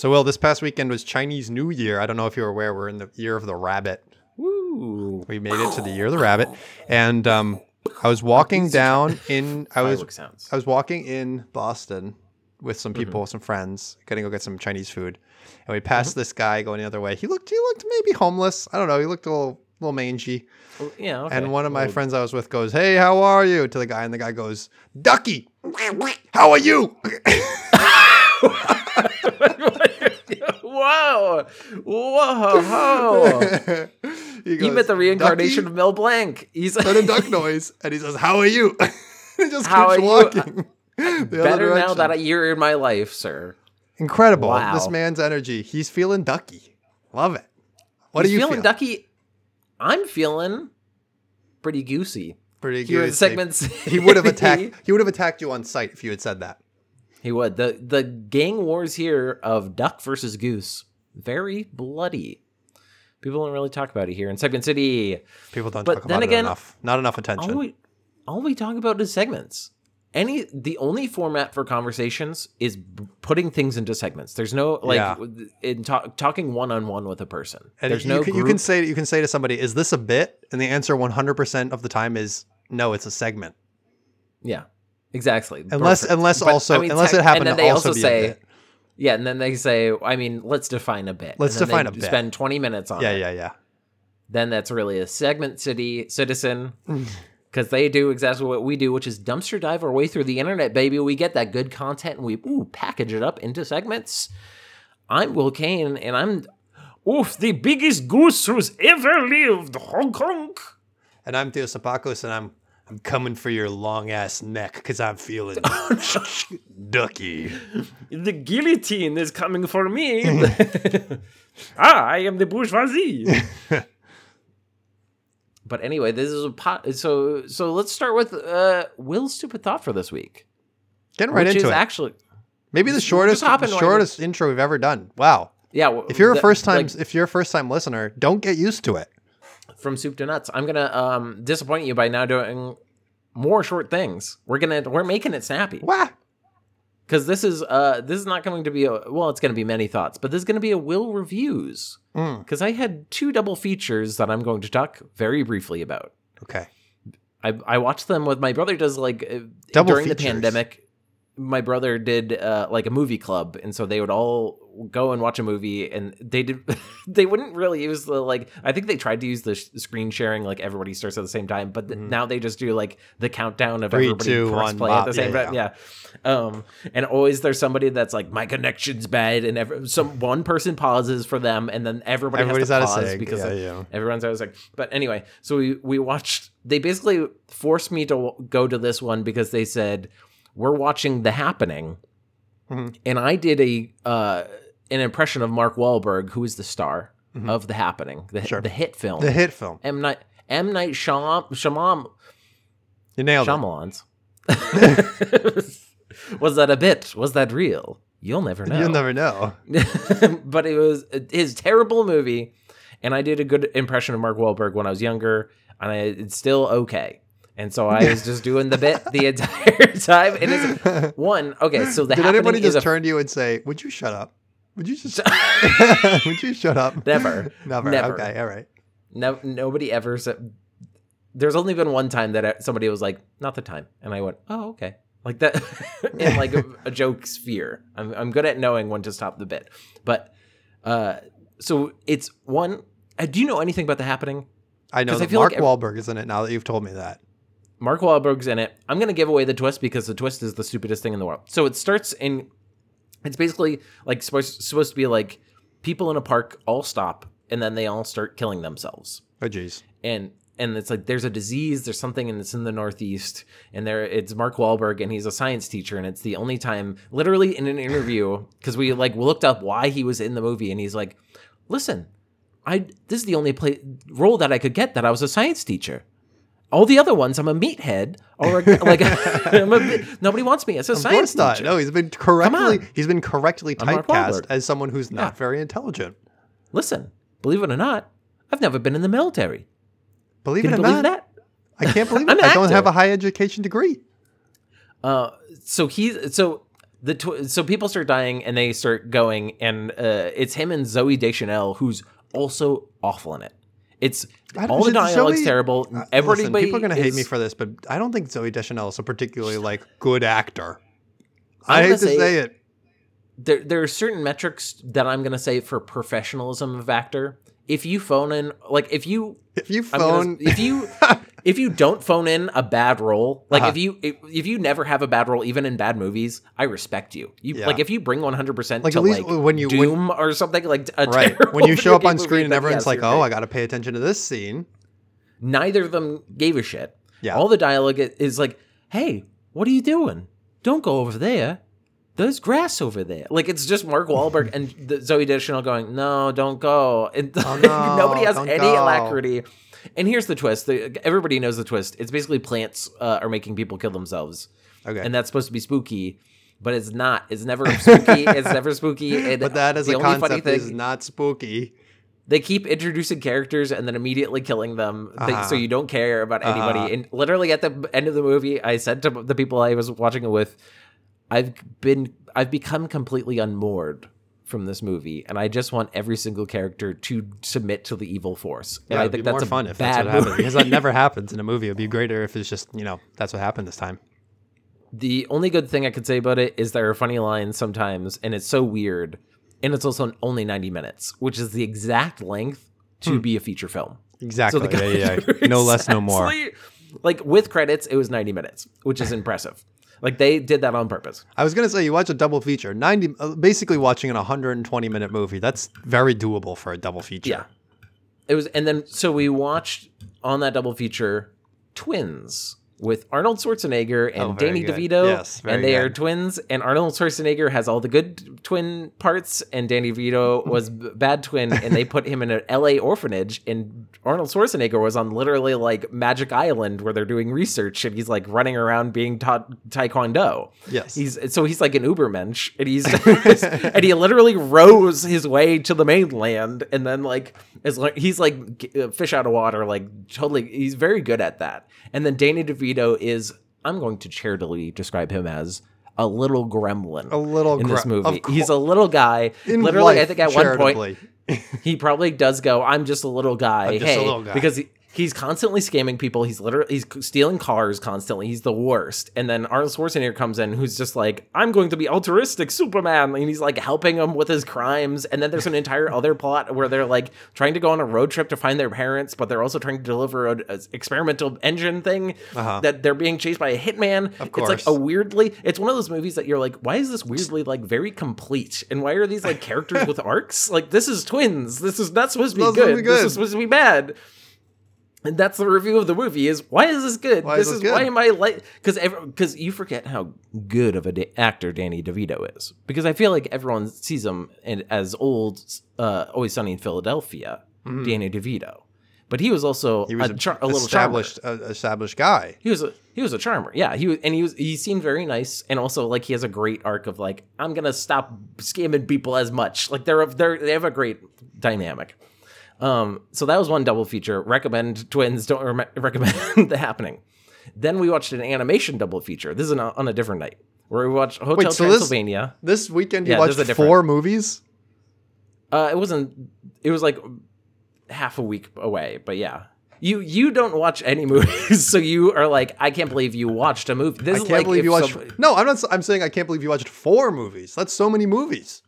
So, Will, this past weekend was Chinese New Year. I don't know if you're aware, we're in the year of the rabbit. Woo. We made it to the year of the rabbit, and um, I was walking down in. I was. I was walking in Boston with some people, some friends, gonna go get some Chinese food, and we passed this guy going the other way. He looked, he looked maybe homeless. I don't know. He looked a little, little mangy. Oh, Yeah, okay. And one of my friends I was with goes, "Hey, how are you?" to the guy, and the guy goes, "Ducky, how are you?" Whoa! Whoa! He He met the reincarnation of Mel Blanc. He's a duck noise, and he says, "How are you?" he just How keeps walking. better now that you're in my life, sir. Incredible. Wow. This man's energy. He's feeling ducky. Love it. What He's are you feeling feeling? ducky? I'm feeling pretty goosey. Pretty in segments, He would have attacked. He would have attacked you on sight if you had said that. He would. the The gang wars here of duck versus goose very bloody. People don't really talk about it here in Segment City. People don't But talk then about again, it enough. Not enough attention. All we, all we talk about is segments. Any the only format for conversations is putting things into segments. There's no like Yeah. in talk, talking one on one with a person. and There's you, no can, you can say you can say to somebody, "Is this a bit?" And the answer 100% of the time is no. It's a segment. yeah, exactly. Unless unless But, also I mean, unless tech- it happened and then to they also, also be say yeah, and then they say, I mean, let's define a bit. Let's define a bit. Spend 20 minutes on Yeah, it. yeah, yeah. Yeah. Then that's really a segment city citizen. Because they do exactly what we do, which is dumpster dive our way through the internet, baby. We get that good content and we ooh, package it up into segments. I'm Will Kane, and I'm oof the biggest goose who's ever lived. Honk honk. And I'm Theo Sapakos, and I'm I'm coming for your long ass neck because I'm feeling ducky. The guillotine is coming for me. ah, I am the bourgeoisie. but anyway, this is a pot. So so let's start with uh, Will's stupid thought for this week, Getting right which into is it. actually Maybe the shortest, the in right shortest intro we've ever done. Wow. yeah. w- If you're a first time, like, if you're a first time listener, don't get used to it. From soup to nuts, I'm gonna um, disappoint you by now doing more short things. We're gonna we're making it snappy Wow. because this is uh this is not going to be a well, it's going to be many thoughts, but this is going to be a Will reviews Mm, because I had two double features that I'm going to talk very briefly about. okay. I I watched them with my brother. Does like uh, Double during the pandemic. My brother did uh, like a movie club, and so they would all go and watch a movie, and they did. they wouldn't really use the like. I think they tried to use the sh- screen sharing, like everybody starts at the same time, but th- now they just do like the countdown of Mm-hmm. Three, everybody two, press one, play at the same Yeah, time. Yeah. Um, and always there's somebody that's like, my connection's bad, and every, some one person pauses for them, and then everybody Everybody's has out to of pause sync. because Yeah, of- yeah. Everyone's always like, but anyway, so we we watched. They basically forced me to w- go to this one because they said we're watching The Happening, Mhm. and I did a uh, an impression of Mark Wahlberg, who is the star of The Happening, the, Mm-hmm. Sure. the hit film. The hit film. M Night M Night Shyam, Shyam, You nailed it. Was that a bit? Was that real? You'll never know. You'll never know. but it was his terrible movie, and I did a good impression of Mark Wahlberg when I was younger, and I, it's still okay. And so I was just doing the bit the entire time. And it's one okay. So the Did anybody just a, turn to you and say, "Would you shut up? Would you just? would you shut up?" Never. Never. Never. Okay. All right. no nobody ever said. There's only been one time that somebody was like, "Not the time," and I went, "Oh, okay." Like that, in like a, a joke sphere. I'm I'm good at knowing when to stop the bit, but uh, so it's one. Uh, do you know anything about the happening? I know I that feel Mark like ev- Wahlberg is in it now that you've told me that. Mark Wahlberg's in it. I'm gonna give away the twist because the twist is the stupidest thing in the world. So it starts in. It's basically like supposed supposed to be like people in a park all stop and then they all start killing themselves Oh, jeez. and and it's like there's a disease, there's something, and it's in the Northeast, and there it's Mark Wahlberg, and he's a science teacher, and it's the only time, literally in an interview, because we like looked up why he was in the movie, and he's like, "Listen, I this is the only play role that I could get that I was a science teacher. All the other ones, I'm a meathead, or a, like I'm a, nobody wants me as a Of science course not. teacher. No, he's been correctly he's been correctly typecast as someone who's not Yeah. very intelligent. Listen, believe it or not, I've never been in the military. Believe Can it or believe not, that? I can't believe it. I don't have a high education degree. Uh, so he's so the tw- so people start dying and they start going and uh, it's him and Zooey Deschanel who's also awful in it. It's I all the Zoe- dialogue's terrible. Uh, Everybody listen, people are going to hate me for this, but I don't think Zooey Deschanel is a particularly like good actor. I'm hate to say- say it. there there are certain metrics that I'm gonna say for professionalism of actor. If you phone in, like if you If you I'm gonna- phone, if you if you don't phone in a bad role, like Uh-huh. if you if, if you never have a bad role, even in bad movies, I respect you. You Yeah. like if you bring one hundred percent Like, to at least like when you- when- Doom or something like a right when you show up on screen and everyone's yes, like, "Oh, great. I got to pay attention to this scene." neither of them gave a shit. Yeah. All the dialogue is like, "Hey, what are you doing? Don't go over there. There's grass over there." Like it's just Mark Wahlberg and the Zooey Deschanel going, "No, don't go." And Oh, no, nobody has any go. alacrity. And here's the twist: the, everybody knows the twist. It's basically plants uh, are making people kill themselves, Okay, and that's supposed to be spooky. But it's not. It's never spooky. it's never spooky. And but that is the a only funny thing, is not spooky. they keep introducing characters and then immediately killing them Uh-huh. so you don't care about anybody Uh-huh. and literally at the end of the movie i said to the people i was watching it with i've been i've become completely unmoored from this movie and i just want every single character to submit to the evil force and Yeah, i think be that's more a fun if that's what happens movie. because that never happens in a movie. It'd be greater if it's just you know that's what happened this time. the only good thing i could say about it is there are funny lines sometimes and it's so weird and it's also only 90 minutes which is the exact length to Hmm. be a feature film Exactly. the yeah, yeah. No less, no more. Like with credits, it was 90 minutes, which is impressive. Like they did that on purpose. I was gonna say you watch a double feature, ninety, uh, basically watching an 120 minute movie. That's very doable for a double feature. Yeah. It was, and then so we watched on that double feature Twins with Arnold Schwarzenegger and Oh, Danny good. DeVito. Yes, and they are twins. And Arnold Schwarzenegger has all the good twin parts, and Danny DeVito was b- bad twin. And they put him in an LA orphanage. And Arnold Schwarzenegger was on literally like Magic Island where they're doing research, and he's like running around being taught Taekwondo. Yes. He's so he's like an Ubermensch, and he's and he literally rows his way to the mainland, and then like like he's like uh, fish out of water, like totally. He's very good at that. And then Danny DeVito is I'm going to charitably describe him as a little gremlin. A little in this movie. He's a little guy. In literally, I think at one point he probably does go i'm just a little guy just a hey little guy. because he, he's constantly scamming people. He's literally he's stealing cars constantly. He's the worst. And then arnold schwarzenegger comes in who's just like i'm going to be altruistic superman. And he's like helping him with his crimes. And then there's an entire other plot where they're like trying to go on a road trip to find their parents but they're also trying to deliver an experimental engine thing Uh-huh. that they're being chased by a hitman. Of course, it's like a weirdly it's one of those movies that you're like why is this weirdly like very complete? And why are these like characters with arcs? Like this is twins. This is not supposed to be Supposed to good. this is supposed to be bad and that's the review of the movie is why is this good Why this is why am i like because because you forget how good of a da- actor danny devito is because i feel like everyone sees him in, as old uh always sunny in philadelphia danny devito but he was also. He was a, a, char- a little established, uh, established guy. He was a he was a charmer. Yeah, he was, and he was he seemed very nice, and also like he has a great arc of like I'm gonna stop scamming people as much. Like they're they're they have a great dynamic. Um, so that was one double feature. Recommend twins. Don't rem- recommend the happening. Then we watched an animation double feature. This is on a, on a different night where we watched Hotel so this- Transylvania. This weekend you Yeah, watched four movies. Uh, it wasn't. It was like half a week away, but yeah. You you don't watch any movies, so you are like, I can't believe you watched a movie. This I can't like believe you watched. no, I'm not. I'm saying I can't believe you watched four movies. That's so many movies.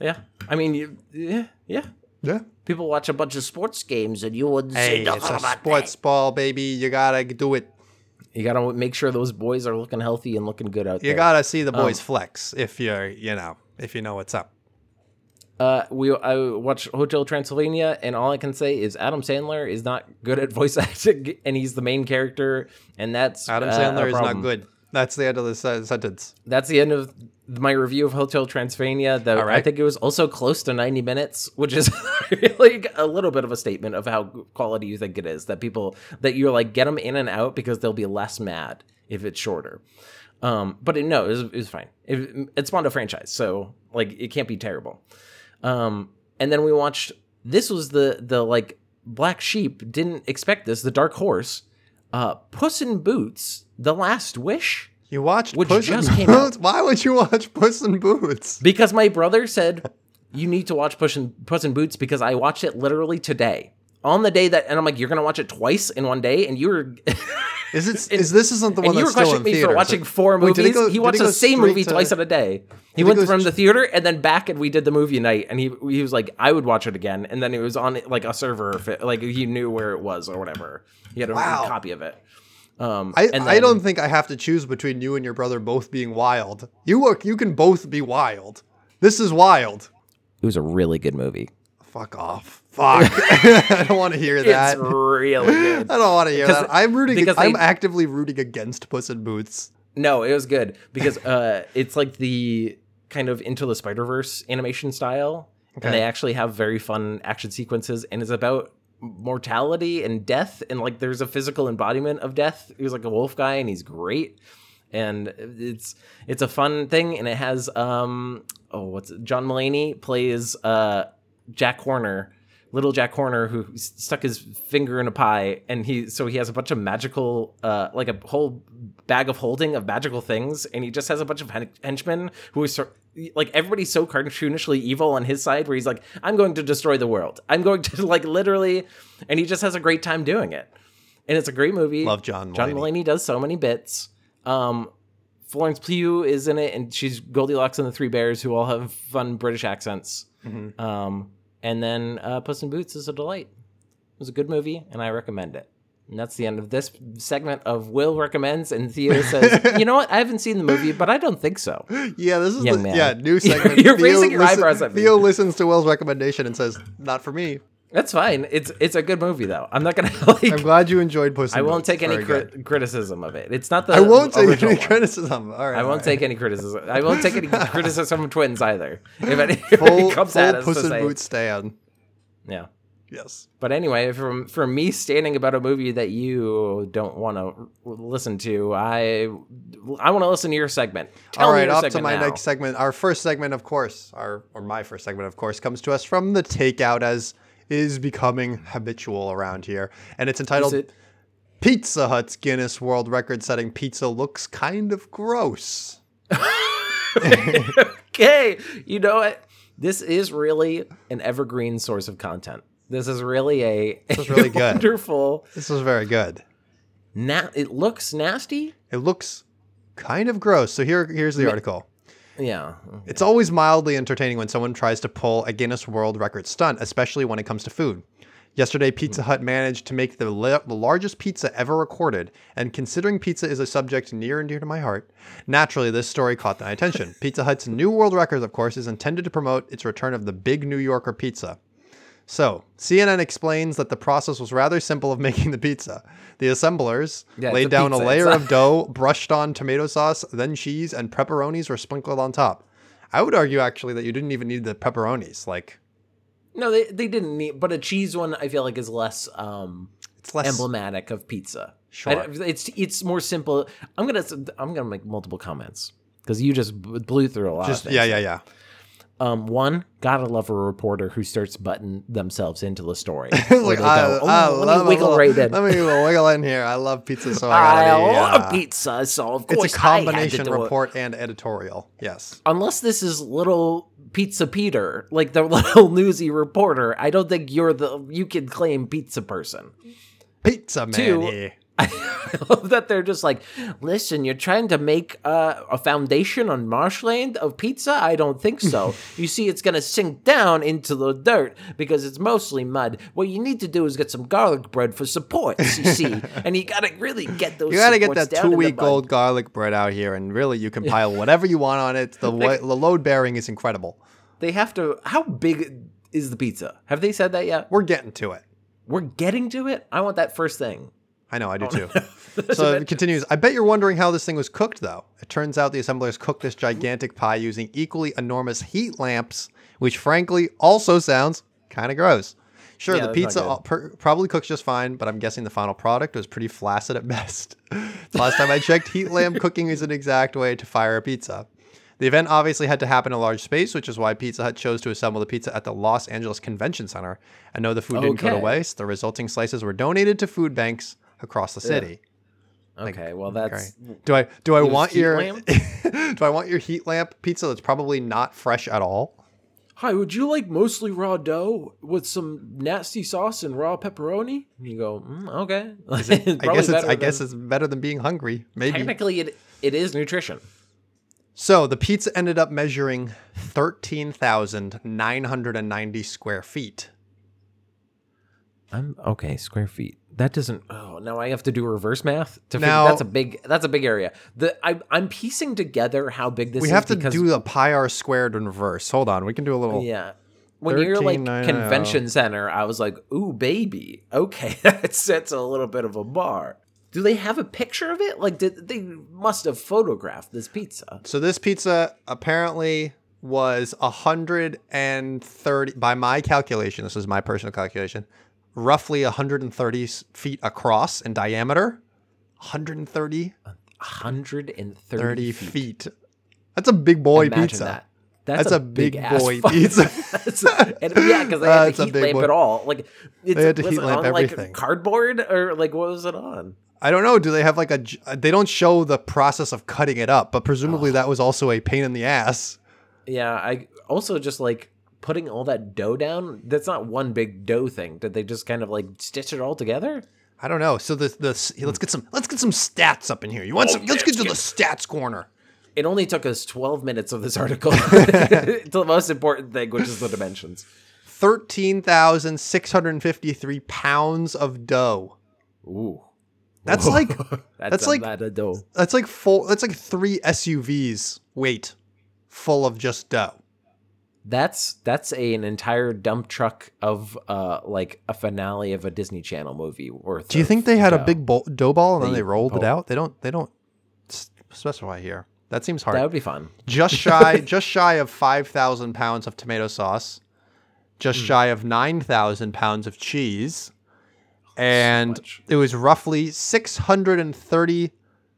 Yeah, I mean, you, yeah, yeah. Yeah. People watch a bunch of sports games, and you wouldn't Hey, say it's a about sports ball, baby. You gotta do it. You gotta make sure those boys are looking healthy and looking good out You there. You gotta see the boys Um, flex if you're, you know, if you know what's up. Uh, we I watch Hotel Transylvania, and all I can say is Adam Sandler is not good at voice acting, and he's the main character, and that's Adam uh, Sandler a is not good. That's the end of the se- sentence. That's the end of my review of Hotel Transylvania. Though All right. I think it was also close to ninety minutes, which is really a little bit of a statement of how quality you think it is. That people that you're like get them in and out because they'll be less mad if it's shorter. Um, but it, no, it was, it was fine. It, it spawned a franchise, so like it can't be terrible. Um, and then we watched. This was the the like black sheep didn't expect this. The dark horse, uh, Puss in Boots, The Last Wish. You watched Which Puss just in. Boots? Why would you watch Puss in Boots? Because my brother said you need to watch Puss in, Puss in Boots because I watched it literally today. On the day that, and I'm like, you're gonna watch it twice in one day, and you were, Is it? Is this isn't the one and you were that's questioning me theaters? for watching four Wait, movies. did go- he watched it the same movie to- twice in a day. He went go from the theater and then back, and we did the movie night. And he he was like, I would watch it again, and then it was on like a server, if it- like he knew where it was or whatever. He had a Wow. copy of it. Um, I, and I don't think I have to choose between you and your brother both being wild. You look, you can both be wild. This is wild. It was a really good movie. Fuck off. Fuck. I don't want to hear that. It's really good. I don't want to hear that. I'm rooting. because I'm they- actively rooting against Puss in Boots. No, it was good because uh, it's like the kind of into the Spider Verse animation style, Okay. and they actually have very fun action sequences, and it's about mortality and death, and like there's a physical embodiment of death. He's like a wolf guy, and he's great, and it's it's a fun thing, and it has um oh what's it? John Mulaney plays uh Jack Horner. Little Jack Horner, who stuck his finger in a pie, and he so he has a bunch of magical, uh, like a whole bag of holding of magical things, and he just has a bunch of hen- henchmen who is like everybody's so cartoonishly evil on his side, where he's like, "I'm going to destroy the world. I'm going to like literally," and he just has a great time doing it, and it's a great movie. Love John John Mulaney. Mulaney does so many bits. Um, Florence Pugh is in it, and she's Goldilocks and the Three Bears, who all have fun British accents. Mm-hmm. Um, and then uh, Puss in Boots is a delight. It was a good movie, and I recommend it. And that's the end of this segment of Will recommends, and Theo says, "You know what? I haven't seen the movie, but I don't think so." Yeah, this is Young the, man. yeah new segment. You're raising your eyebrows at me. Theo listens to Will's recommendation and says, "Not for me." That's fine. It's it's a good movie though. I'm not gonna like. I'm glad you enjoyed Puss in I won't Boots. take any cri- criticism of it. It's not the. I won't take any one. criticism. All right. I won't right. take any criticism. I won't take any criticism from twins either. If anybody full, comes full at us Puss in say, Boots stand. yeah. Yes. But anyway, from from me standing about a movie that you don't want to listen to, I I want to listen to your segment. Tell All me off to my now. next segment. Our first segment, of course, our or my first segment, of course, comes to us from the takeout as is becoming habitual around here, and it's entitled it- "Pizza Hut's Guinness World Record-Setting Pizza Looks Kind of Gross." okay, you know what? This is really an evergreen source of content. This is really a this is really good. wonderful. This is very good. Na- it looks nasty. It looks kind of gross. So here, here's the article. Yeah. It's always mildly entertaining when someone tries to pull a Guinness World Record stunt, especially when it comes to food. Yesterday, Pizza hmm. Hut managed to make the, la- the largest pizza ever recorded, and considering pizza is a subject near and dear to my heart, naturally this story caught my attention. pizza Hut's new world record, of course, is intended to promote its return of the Big New Yorker pizza. So, CNN explains that the process was rather simple of making the pizza. The assemblers Yeah, laid a down pizza. a layer of dough, brushed on tomato sauce, then cheese, and pepperonis were sprinkled on top. I would argue actually that you didn't even need the pepperonis. Like No, they they didn't need, but a cheese one I feel like is less um it's less emblematic of pizza. Sure. I- it's it's more simple. I'm gonna I'm gonna make multiple comments because you just blew through a lot. just yeah, yeah, yeah. Um, one, gotta love a reporter who starts butting themselves into the story. Like, I, go, "Oh, I let me wiggle little- right in. Let me wiggle in here. I love pizza, so I I gotta be, love uh, pizza, so of course It's a combination do it. report and editorial. Yes. Unless this is little Pizza Peter, like the little newsy reporter, I don't think you're the you can claim pizza person. Pizza man. Two. I love that they're just like, listen, you're trying to make uh, a foundation on marshland of pizza? I don't think so. you see, it's going to sink down into the dirt because it's mostly mud. What you need to do is get some garlic bread for supports, you see. and you got to really get those You gotta get that two week old garlic bread out here, and really you can pile whatever you want on it. The, wa- the load bearing is incredible. They have to. How big is the pizza? Have they said that yet? We're getting to it. We're getting to it. I want that first thing. I know, I do too. That's so it continues. I bet you're wondering how this thing was cooked, though. It turns out the assemblers cooked this gigantic pie using equally enormous heat lamps, which frankly also sounds kind of gross. Sure, Yeah, the pizza all- per- probably cooks just fine, but I'm guessing the final product was pretty flaccid at best. Last time I checked, heat lamp cooking is an exact way to fire a pizza. The event obviously had to happen in a large space, which is why Pizza Hut chose to assemble the pizza at the Los Angeles Convention Center. And no, the food didn't go to waste. The resulting slices were donated to food banks across the city. okay, well that's Great. Do I do I want your do I want your heat lamp pizza that's probably not fresh at all? Hi, would you like mostly raw dough with some nasty sauce and raw pepperoni? And you go, mm, okay. I guess it's I guess it's better than being hungry. Maybe. technically it it is nutrition. So the pizza ended up measuring thirteen thousand nine hundred and ninety square feet. I'm okay. Square feet. That doesn't. Oh, now I have to do reverse math to figure. Now- That's a big. That's a big area. The I, I'm piecing together how big this is. We have to do the pi r squared in reverse. Hold on, we can do a little. Yeah. When you're like 13,990. convention center, I was like, "Ooh, baby, okay, that sets a little bit of a bar." Do they have a picture of it? Like, did they must have photographed this pizza? So this pizza apparently was hundred and thirty by my calculation. This is my personal calculation. Roughly 130 feet across in diameter. 130 130 30 feet. feet. That's a big boy Imagine pizza. that. That's a big big-ass boy pizza. That's- and yeah, because they had That's to a heat lamp boy. it all. Like it's, had to heat it lamp on, like, everything. cardboard or like what was it on? I don't know. Do they have like a? They don't show the process of cutting it up, but presumably Oh. that was also a pain in the ass. Yeah, I also just like putting all that dough down. That's not one big dough thing. Did they just kind of like stitch it all together? I don't know. So the the let's get some let's get some stats up in here. You want some? Let's get to the stats corner. It only took us 12 minutes of this article to the most important thing, which is the dimensions. Thirteen thousand six hundred fifty-three pounds of dough. Ooh. That's like That's, That's a like- lot of dough. that's like full. That's like three SUVs weight full of just dough. That's that's a, an entire dump truck of uh like a finale of a Disney Channel movie worth. Do you think they had a big bo- dough ball and then They they rolled it out? They don't. They don't specify here. That seems hard. That would be fun. just shy just shy of 5000 pounds of tomato sauce just Hmm. shy of 9000 pounds of cheese and much. it was roughly 630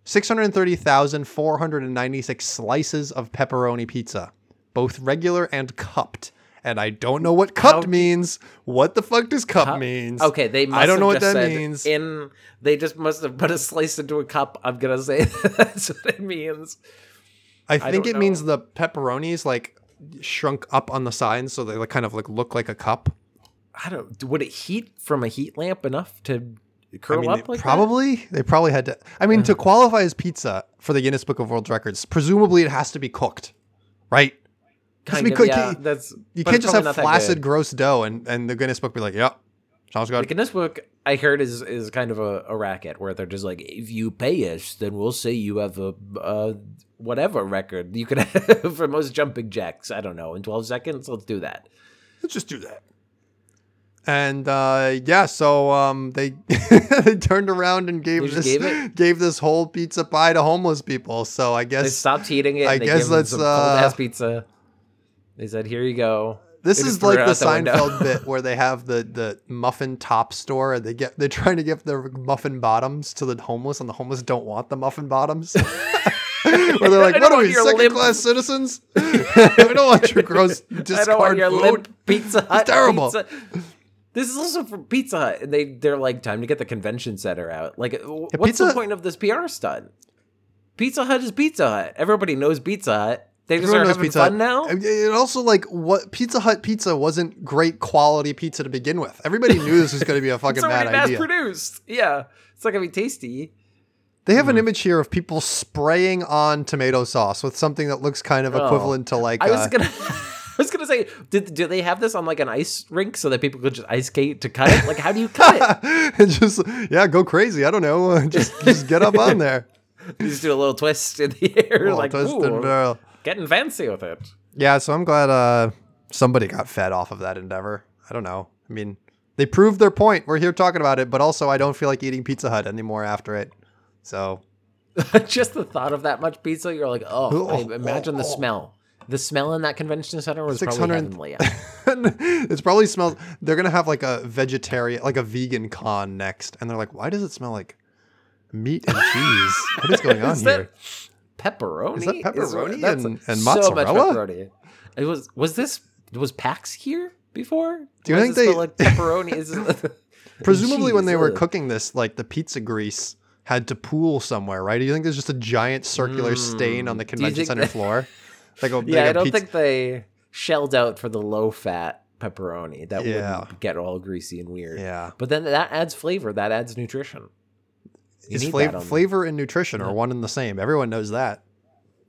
630,496 slices of pepperoni pizza both regular and cupped and I don't know what cupped How- means. What the fuck does cup Cup- means? Okay, they must I don't have know what just that said means. In they just must have put a slice into a cup. I'm gonna say that's what it means. I think don't it means the pepperonis like shrunk up on the sides so they like, kind of like look like a cup. I don't. Would it heat from a heat lamp enough to I curl mean, up they like that? probably they probably had to. I mean, to qualify as pizza for the Guinness Book of World Records, presumably it has to be cooked, right? Kind of, yeah, You- that's You can't just have flaccid, gross dough, and and the Guinness Book be like, "Yep, sounds The good." Guinness Book, I heard, is is kind of a, a racket where they're just like, if you pay us, then we'll say you have a uh, whatever record you could have for most jumping jacks. I don't know in twelve seconds. Let's do that. Let's just do that. And uh, yeah, so um, they they turned around and gave this gave gave this whole pizza pie to homeless people. So I guess They stopped heating it. I guess gave them that's, some uh, pizza. They said, "Here you go." This is like the. Seinfeld bit where they have the the muffin top store and they get they're trying to give their muffin bottoms to the homeless and the homeless don't want the muffin bottoms. where they're like, "What are we, second limp- class citizens? we don't want your gross I don't want your food." limp Pizza Hut. terrible. Pizza. This is also for Pizza Hut, and they they're like time to get the convention center out. Like, uh, what's Pizza- the point of this PR stunt? Pizza Hut is Pizza Hut. Everybody knows Pizza Hut. They just Everyone are having Pizza fun Hut. now. And It also like what Pizza Hut pizza wasn't great quality pizza to begin with. Everybody knew this was going to be a fucking It's already bad mass idea. produced. Yeah, it's not gonna be tasty. They have an image here of people spraying on tomato sauce with something that looks kind of Oh. equivalent to like I was uh, gonna. I was gonna say, did do they have this on like an ice rink so that people could just ice skate to cut it? Like, how do you cut it? and just yeah, go crazy. I don't know. Just just get up on there. You just do a little twist in the air, Little like twist ooh, and barrel. Getting fancy with it. Yeah, so I'm glad. Uh, somebody got fed off of that endeavor. I don't know. I mean, they proved their point. We're here talking about it, but also I don't feel like eating Pizza Hut anymore after it. So Just the thought of that much pizza, you're like, oh, Oh, imagine oh, the oh. smell. The smell in that convention center was probably 600 heavenly. It's probably smells. They're gonna have like a vegetarian, like a vegan con next, and they're like, why does it smell like meat and cheese? what is going on Is here? that pepperoni? Is that pepperoni that's and- and So much pepperoni. It was. Was this? Was PAX here before? Do you Why think they- like pepperoni? Is Presumably, when they were ugh. cooking this, like the pizza grease had to pool somewhere, right? Do you think there's just a giant circular stain on the Mm. Convention center floor? Like a, Yeah, like I don't pizza- think they shelled out for the low fat pepperoni. That Yeah. wouldn't get all greasy and weird. Yeah, But then that adds flavor. That adds nutrition. Is flavor, that on- flavor and nutrition are one and the same. Everyone knows that.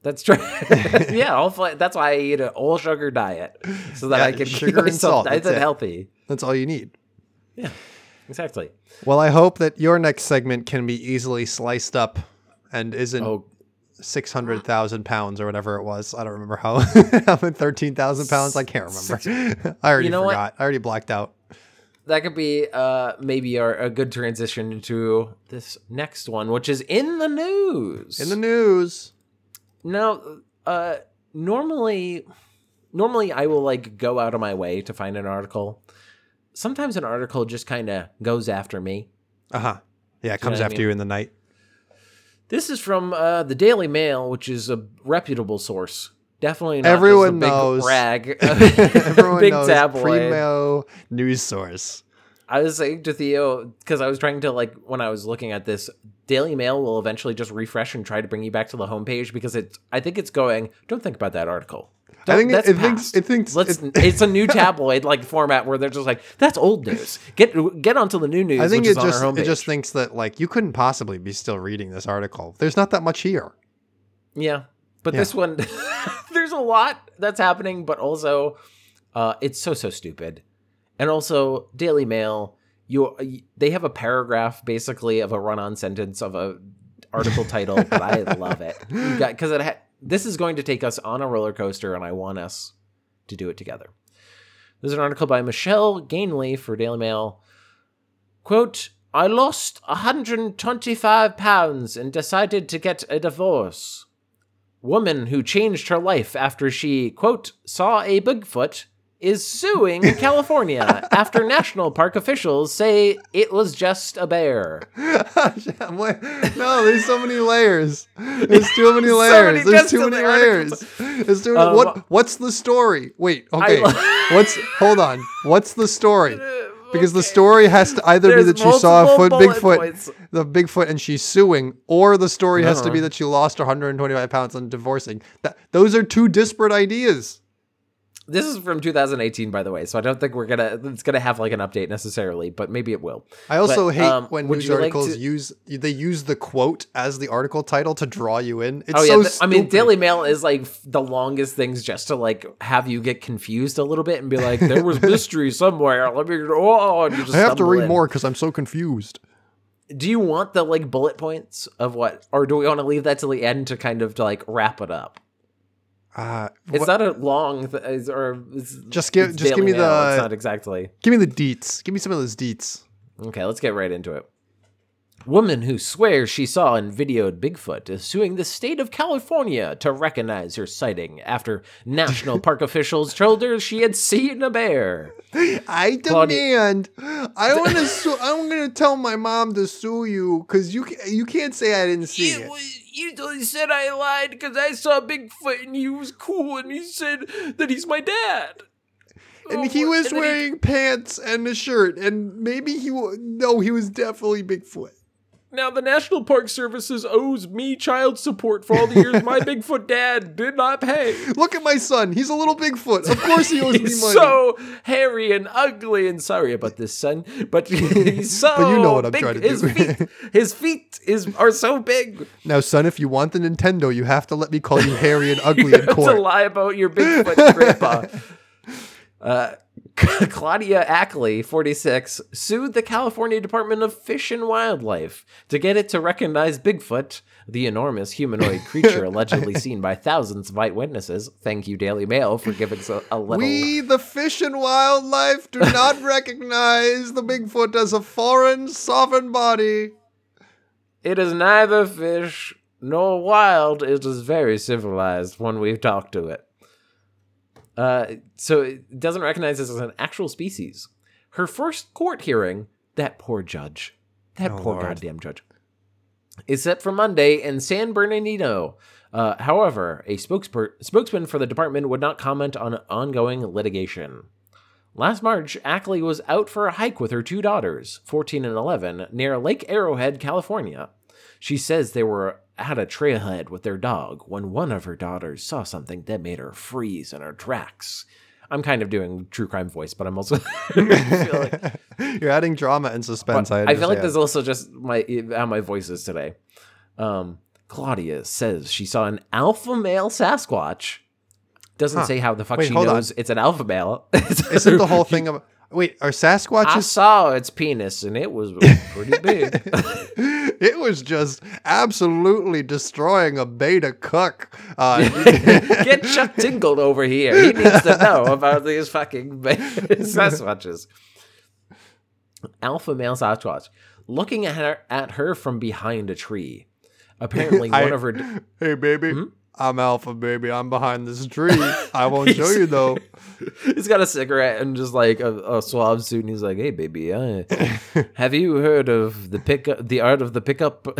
That's true. yeah, fla- that's why I eat an all sugar diet so that Yeah, I can sugar and salt, nice that's and healthy. That's all you need. Yeah, exactly. Well, I hope that your next segment can be easily sliced up and isn't Oh, six hundred thousand pounds or whatever it was. I don't remember how. many thirteen thousand pounds? I can't remember. I already You know what? forgot. I already blacked out. That could be uh, maybe our, a good transition into this next one, which is in the news. In the news. Now, uh, normally, normally I will like go out of my way to find an article. Sometimes an article just kind of goes after me. Uh huh. Yeah, it comes what I after mean? you in the night. This is from uh, the Daily Mail, which is a reputable source. Definitely not Everyone just a big knows. rag, Everyone big knows tabloid. Primo news source. I was saying to Theo because I was trying to like when I was looking at this, Daily Mail will eventually just refresh and try to bring you back to the homepage because it's. I think it's going. Don't think about that article. I Don't- think it, that's it thinks it thinks Let's. it- it's a new tabloid like format where they're just like, "That's old news. Get get onto the new news." I think it just it just thinks that like you couldn't possibly be still reading this article. There's not that much here. Yeah. But Yeah. this one lot that's happening, but also uh it's so so stupid. And also Daily Mail, you they have a paragraph basically of a run-on sentence of a article title, but I love it. Cuz it ha- this is going to take us on a roller coaster and I want us to do it together. There's an article by Michelle Gainley for Daily Mail. Quote, I lost 125 pounds and decided to get a divorce. Woman who changed her life after she, quote, saw a Bigfoot is suing California after national park officials say it was just a bear. No, there's so many layers. There's too many So layers. many there's too many layers. There's too Um, what? What's the story? Wait. Okay. lo- what's? Hold on. What's the story? Because the story has to either be that she saw a foot bullet Bigfoot, points. the Bigfoot, and she's suing, or the story has to be Uh-huh. that she lost 125 pounds and divorcing. That those are two disparate ideas. This is from 2018, by the way, so I don't think we're gonna it's gonna have like an update necessarily, but maybe it will. I also But, hate um, when news you like articles to- use they use the quote as the article title to draw you in. It's oh yeah, so th- I mean. Daily Mail is like the longest things just to like have you get confused a little bit and be like, there was mystery somewhere. Let me oh, and you just I have to read in. more because I'm so confused. Do you want the like bullet points of what, or do we want to leave that till the end to kind of to, like wrap it up? Uh, It's not a long, th- is- or Just give- just give me Mail, the- It's not exactly. give me the deets. Give me some of those deets. Okay, let's get right into it. Woman who swears she saw and videoed Bigfoot is suing the state of California to recognize her sighting after national park officials told her she had seen a bear. I Claudia- demand. I want to sue. I'm going to tell my mom to sue you because you ca- you can't say I didn't see it. you said I lied because I saw Bigfoot and he was cool and he said that he's my dad. And oh, he was wearing pants and a shirt, and maybe he wa- no, he was definitely Bigfoot. Now the National Park Services owes me child support for all the years my Bigfoot dad did not pay. Look at my son. He's a little Bigfoot. Of course he owes me money. He's so hairy and ugly and sorry about this, son. But he's so. But you know what I'm big. trying to his do. Feet, his feet is are so big. now, son, if you want the Nintendo, you have to let me call you hairy and ugly you in to court. lie about your Bigfoot grandpa. Uh, Claudia Ackley, 46, sued the California Department of Fish and Wildlife to get it to recognize Bigfoot, the enormous humanoid creature allegedly seen by thousands of eyewitnesses. Thank you, Daily Mail, for giving us a, a little. We, the fish and wildlife, do not recognize the Bigfoot as a foreign, sovereign body. It is neither fish nor wild. It is very civilized when we talk to it. Uh, so it doesn't recognize this as an actual species. Her first court hearing, that poor judge, that Oh, poor Lord. goddamn judge, is set for Monday in San Bernardino. Uh, however, a spokesper- spokesman for the department would not comment on ongoing litigation. Last March, Ackley was out for a hike with her two daughters, 14 and 11, near Lake Arrowhead, California. She says they were at a trailhead with their dog when one of her daughters saw something that made her freeze in her tracks. I'm kind of doing true crime voice, but I'm also like, You're adding drama and suspense. I, I feel like there's also just my how my voice is today. Um, Claudia says she saw an alpha male Sasquatch. Doesn't Huh. say how the fuck Wait, she hold on. knows it's an alpha male. Isn't the whole thing of wait? Are Sasquatches? I saw its penis and it was pretty big. it was just absolutely destroying a beta cuck. Uh, Get Chuck Tingled over here. He needs to know about these fucking Sasquatches. Alpha male Sasquatch looking at her at her from behind a tree. Apparently, one I- of her. hey, baby. Hmm? I'm Alpha, baby. I'm behind this tree. I won't show you though. He's got a cigarette and just like a, a suave suit, and he's like, "Hey, baby, uh, have you heard of the pickup, the art of the pickup?"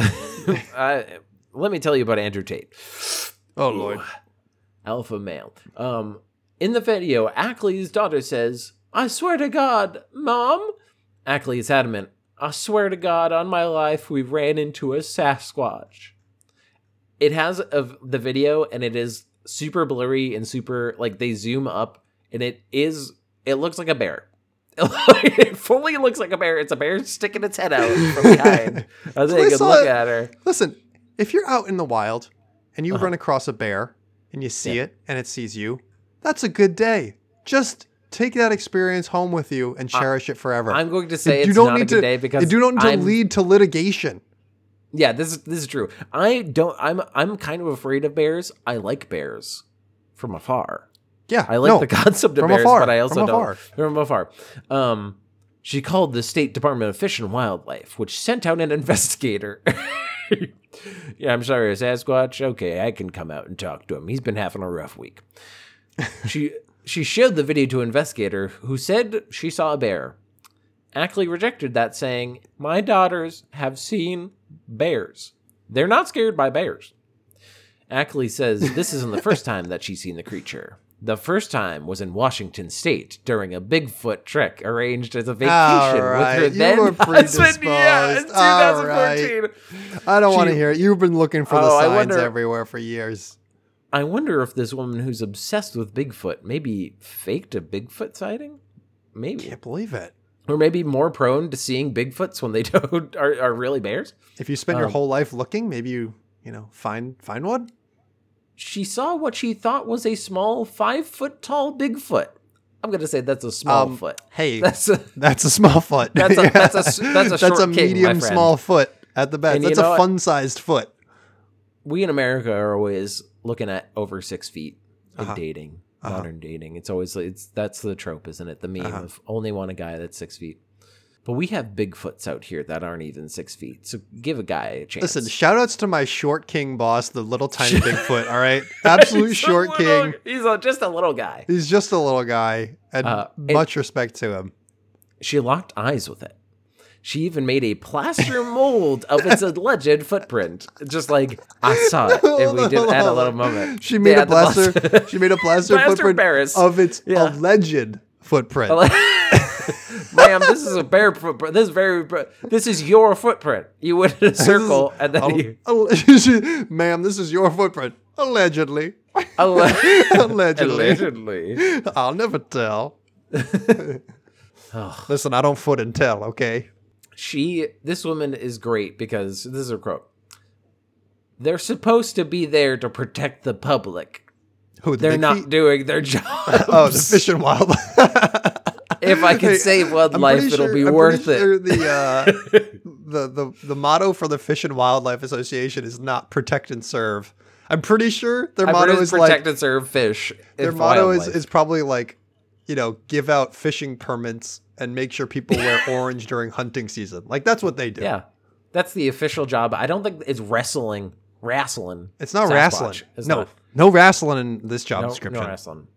I, let me tell you about Andrew Tate. Oh lord. alpha male. Um, in the video, Ackley's daughter says, "I swear to God, Mom." Ackley is adamant. I swear to God, on my life, we ran into a Sasquatch. It has of the video, and it is super blurry and super like they zoom up, and it is it looks like a bear. it fully looks like a bear. It's a bear sticking its head out from behind. I think I a good look it. at her. Listen, if you're out in the wild and you Uh-huh. run across a bear and you see Yeah. it and it sees you, that's a good day. Just take that experience home with you and cherish it forever. I'm going to say you it's don't not need a good to, day because you don't need to I'm- lead to litigation. Yeah, this is this is true. I don't. I'm I'm kind of afraid of bears. I like bears from afar. Yeah, I like no, the concept of from bears, afar, but I also from don't afar. from afar. Um, she called the state department of fish and wildlife, which sent out an investigator. yeah, I'm sorry, Sasquatch. Okay, I can come out and talk to him. He's been having a rough week. she she showed the video to an investigator who said she saw a bear. Ackley rejected that, saying, "My daughters have seen bears. They're not scared by bears." Ackley says this isn't the first time that she's seen the creature. The first time was in Washington State during a Bigfoot trek arranged as a vacation right, with her you then were husband. Yeah, in predisposed. All right. 2014. I don't want to hear it. You've been looking for the Oh, I signs wonder- everywhere for years. I wonder if this woman who's obsessed with Bigfoot maybe faked a Bigfoot sighting? Maybe. Can't believe it. Or maybe more prone to seeing Bigfoots when they don't are, are really bears? If you spend your Um, whole life looking, maybe you, you know, find find one. She saw what she thought was a small five foot tall Bigfoot. I'm gonna say that's a small Um, foot. Hey, That's a, That's a small foot. That's a- that's a that's a that's a king, medium small foot at the best. And you That's know a fun sized foot. we in America are always looking at over six feet in Uh-huh. dating, Uh-huh. modern dating. It's always it's that's the trope, isn't it? The meme Uh-huh. of only want a guy that's six feet. But we have Bigfoots out here that aren't even six feet. So give a guy a chance. Listen, shout outs to my short king boss, the little tiny Bigfoot. All right, absolute short little- king. He's a, just a little guy. He's just a little guy, and Uh, much respect to him. She locked eyes with it. She even made a plaster mold of its alleged footprint. Just like I saw it, and we did add a little moment. She made They a plaster. she made a plaster, Plaster footprint Paris. of its Yeah. alleged footprint. Ma'am, this is a bear footprint. This is very. This is your footprint. You went in a circle, and then Al- you. al- Ma'am, this is your footprint. Allegedly. Alle- Allegedly. Allegedly. I'll never tell. Listen, I don't foot and tell, okay? She, this woman is great because this is her quote. They're supposed to be there to protect the public. Who the They're not feet? doing their job. Oh, the fish and wildlife. if I can Hey, save one I'm life, pretty it'll sure- be I'm worth pretty it. sure The, uh, the the the motto for the Fish and Wildlife Association is not protect and serve. I'm pretty sure their I motto is protect like and serve fish. their motto is, is probably like, you know, give out fishing permits and make sure people wear orange during hunting season. Like that's what they do. yeah, that's the official job. I don't think it's wrestling. Wrestling. It's not wrestling. No, not. no wrestling in this job No, description. no wrestling.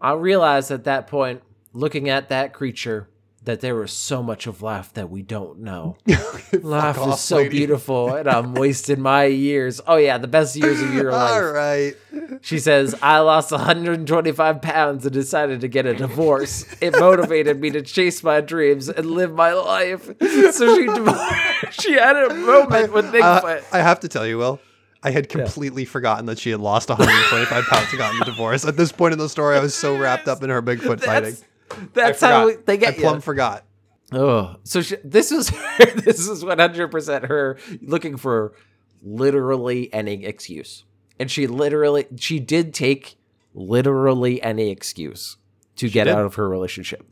I realized at that point, looking at that creature, that there was so much of life that we don't know. life Fuck is so lady. beautiful, and I'm wasting my years. Oh yeah, the best years of your life. All right. She says, I lost 125 pounds and decided to get a divorce. It motivated me to chase my dreams and live my life. So she divorced. She had a moment with Uh, Bigfoot. I have to tell you, Will, I had completely forgotten that she had lost 125 pounds and gotten a divorce. At this point in the story, I was so wrapped up in her Bigfoot fighting. that's that's how forgot. they I get plumb you. forgot. Oh, so she, this was her, this is 100% her looking for literally any excuse. And she literally she did take literally any excuse to get did. out of her relationship.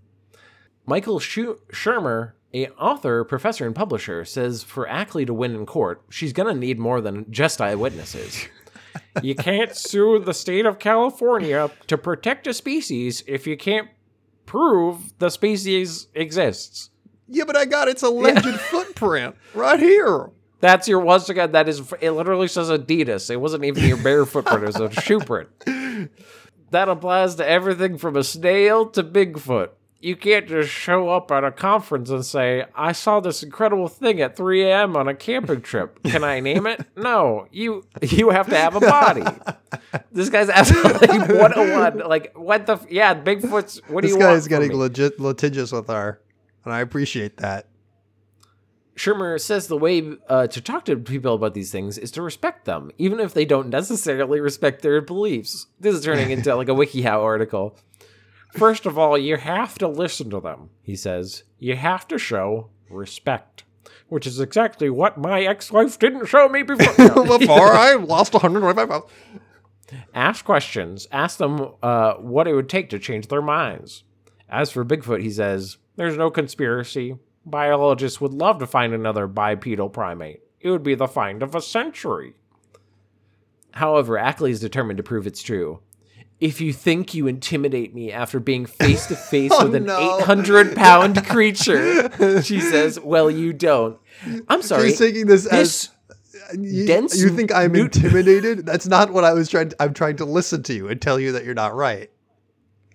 Michael Schu- Shermer, a author, professor and publisher, says for Ackley to win in court, she's going to need more than just eyewitnesses. you can't sue the state of California to protect a species if you can't prove the species exists. Yeah, but I got its alleged footprint right here. That's your once again. That is it. Literally says Adidas. It wasn't even your bare footprint. It was a shoe print. That applies to everything from a snail to Bigfoot. You can't just show up at a conference and say, "I saw this incredible thing at 3 a.m. on a camping trip. Can I name it?" No, you you have to have a body. This guy's absolutely 101. Like what the? F- yeah, Bigfoot's. What do This you guy want? is from getting legit litigious with her, and I appreciate that. Shermer says the way uh, to talk to people about these things is to respect them, even if they don't necessarily respect their beliefs. This is turning into like a WikiHow article. First of all, you have to listen to them, he says. You have to show respect, which is exactly what my ex wife didn't show me before. No. Before I lost 125 pounds. Ask questions. Ask them uh, what it would take to change their minds. As for Bigfoot, he says, there's no conspiracy. Biologists would love to find another bipedal primate. It would be the find of a century. However, Ackley is determined to prove it's true. If you think you intimidate me after being face to face with an no. 800 pound creature, she says, well, you don't. I'm sorry. She's taking this, This as you, dense you think I'm nut- intimidated? That's not what I was trying. To, I'm trying to listen to you and tell you that you're not right.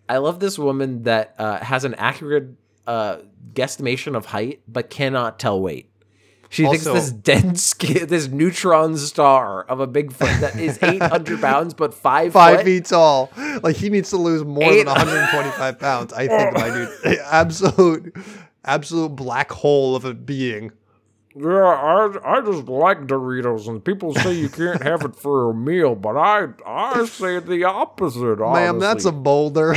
I love this woman that uh, has an accurate uh, guesstimation of height, but cannot tell weight. She Also- thinks this dense, this neutron star of a Bigfoot that is 800 pounds but five, Five foot. feet tall. Like he needs to lose more Eight- than 125 pounds. I think my dude, absolute, absolute black hole of a being. Yeah, I, I just like Doritos, and people say you can't have it for a meal, but I I say the opposite. Ma'am, that's a boulder.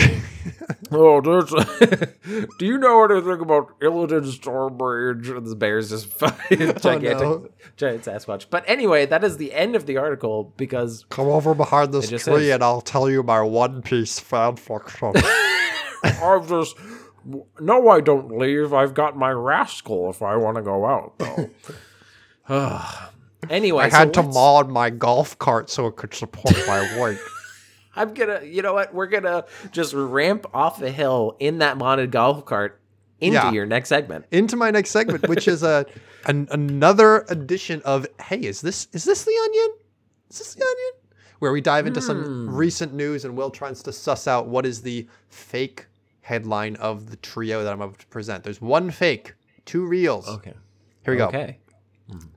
Oh. Do you know anything about Illidan Starbridge? The bear's just fucking oh, gigantic, no. giant Sasquatch. But anyway, that is the end of the article because Come over behind this tree says- and I'll tell you my One Piece fan fiction. I've just. No, I don't leave. I've got my rascal if I want to go out, though. anyway, I so had to mod my golf cart so it could support my weight. I'm gonna, you know what? We're gonna just ramp off a hill in that modded golf cart into Yeah. your next segment. Into my next segment, which is a an, another edition of Hey, is this is this the onion? Is this the onion? Where we dive into some hmm. recent news and Will tries to suss out what is the fake headline of the trio that I'm about to present. There's one fake, two reals. Okay. Here we go. Okay.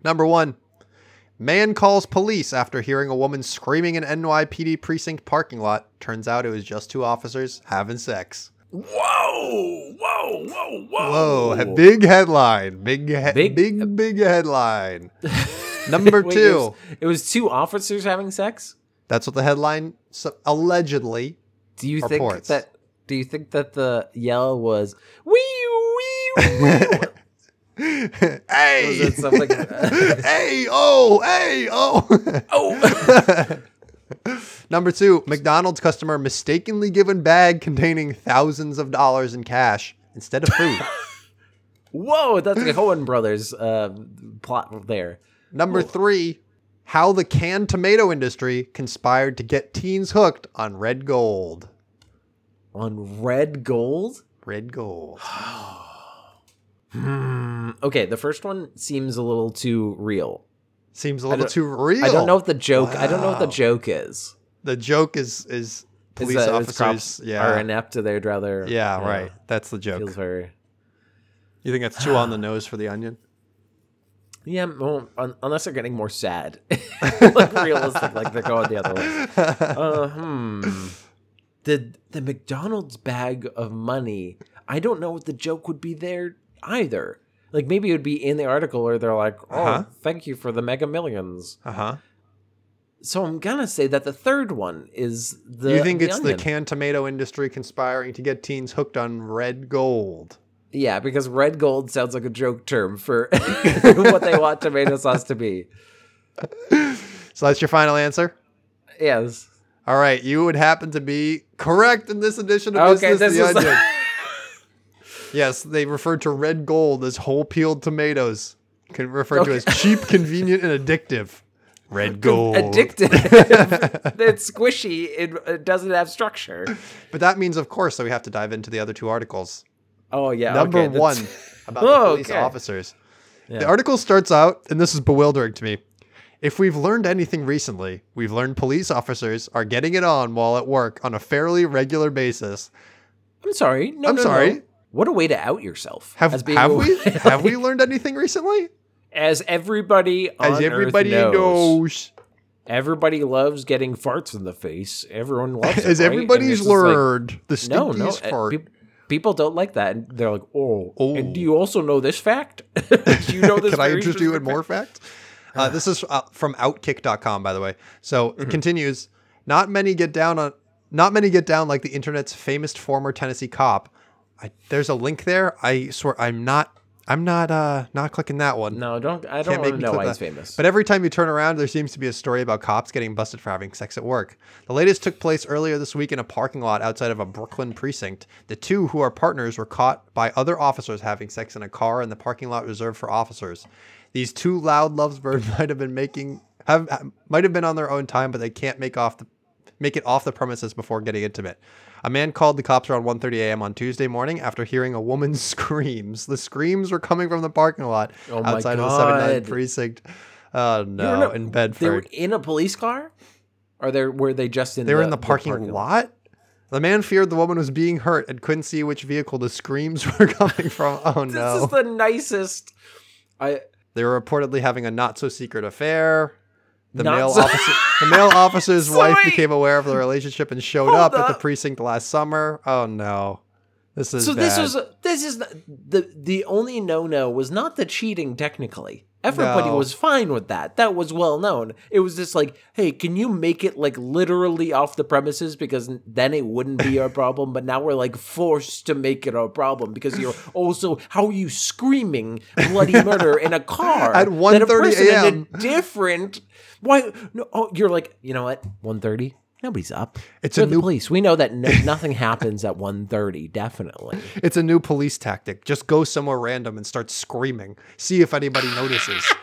Number one. Man calls police after hearing a woman screaming in NYPD precinct parking lot. Turns out it was just two officers having sex. Whoa! Whoa! Whoa! Whoa, a big headline. Big, he- Big- big, big, uh, headline. Number Wait, two. It was, it was two officers having sex. That's what the headline so, allegedly. Do you Reports. think that? Do you think that the yell was wee wee? wee? Hey, Was it something- hey, oh, hey, oh. oh! Number two, McDonald's customer mistakenly given bag containing thousands of dollars in cash instead of food. Whoa, that's the Coen brothers uh, plot there. Number three, how the canned tomato industry conspired to get teens hooked on red gold. On red gold? Red gold. Okay, the first one seems a little too real. Seems a little too real. I don't know if the joke. I don't know what the joke is. the joke is is Is police that officers. Yeah, are inept. They'd rather. yeah, you right. That's the joke. Feels very. You think that's too on the nose for the onion? Yeah, well, un- unless they're getting more sad, like realistic, like they're going the other way. Uh, hmm. The the McDonald's bag of money. I don't know what the joke would be there either. Like maybe it would be in the article where they're like, "Oh, Uh-huh. thank you for the mega millions. Uh huh. So I'm gonna say that the third one is the. you think the it's the canned tomato industry conspiring to get teens hooked on red gold? Yeah, because red gold sounds like a joke term for what they want tomato sauce to be. So that's your final answer. Yes. All right, you would happen to be correct in this edition of Okay, Business this the is. Onion. yes, they referred to red gold as whole peeled tomatoes, can referred to as cheap, convenient, and addictive. Red gold. Addictive. it's squishy. It, it doesn't have structure. But that means, of course, that we have to dive into the other two articles. Oh yeah. Number okay, one about Oh, the police okay. officers. Yeah. The article starts out, and this is bewildering to me. If we've learned anything recently, we've learned police officers are getting it on while at work on a fairly regular basis. I'm sorry. No, I'm no, sorry. no. What a way to out yourself. Have, have we have we learned anything recently? As everybody on As everybody knows, knows, everybody loves getting farts in the face. Everyone loves it. as right? Everybody's just like, learned, the no, no. stinkiest uh, fart. peop- people don't like that. And they're like, oh, Oh. and do you also know this fact? do you know this? Can I interest you in more fact? facts? Uh, this is uh, from Outkick.com, by the way. So Mm-hmm. it continues. Not many get down on. Not many get down like the internet's famous former Tennessee cop. I, there's a link there. I swear I'm not. I'm not. Uh, not clicking that one. No, don't. I don't make want to know why that. he's famous. But every time you turn around, there seems to be a story about cops getting busted for having sex at work. The latest took place earlier this week in a parking lot outside of a Brooklyn precinct. The two, who are partners, were caught by other officers having sex in a car in the parking lot reserved for officers. These two loud lovebirds might have been making have might have been on their own time, but they can't make off the make it off the premises before getting intimate. A man called the cops around 1:30 a.m. on Tuesday morning after hearing a woman's screams. The screams were coming from the parking lot Oh outside of the 79 God. precinct. Oh no, in Bedford. They were in a police car, or they were they just in? They were the, in the parking, parking lot. The man feared the woman was being hurt and couldn't see which vehicle the screams were coming from. Oh This no. This is the nicest. I They were reportedly having a not so secret affair. The Not male so- officer, the male officer's wife became aware of the relationship and showed Hold up, at the up. precinct last summer. Oh no, this is so this bad. was this is the, the only no no was not the cheating technically. Everybody No. was fine with that. That was well known. It was just like, hey, can you make it like literally off the premises because then it wouldn't be our problem. But now we're like forced to make it our problem because you're also how are you screaming bloody murder in a car At that a 1:30 person in a a.m.. different. Why? No, oh, you're like, you know what? One thirty. Nobody's up. It's We're a new- police. We know that no, nothing happens at 1.30, Definitely. It's a new police tactic. Just go somewhere random and start screaming. See if anybody notices.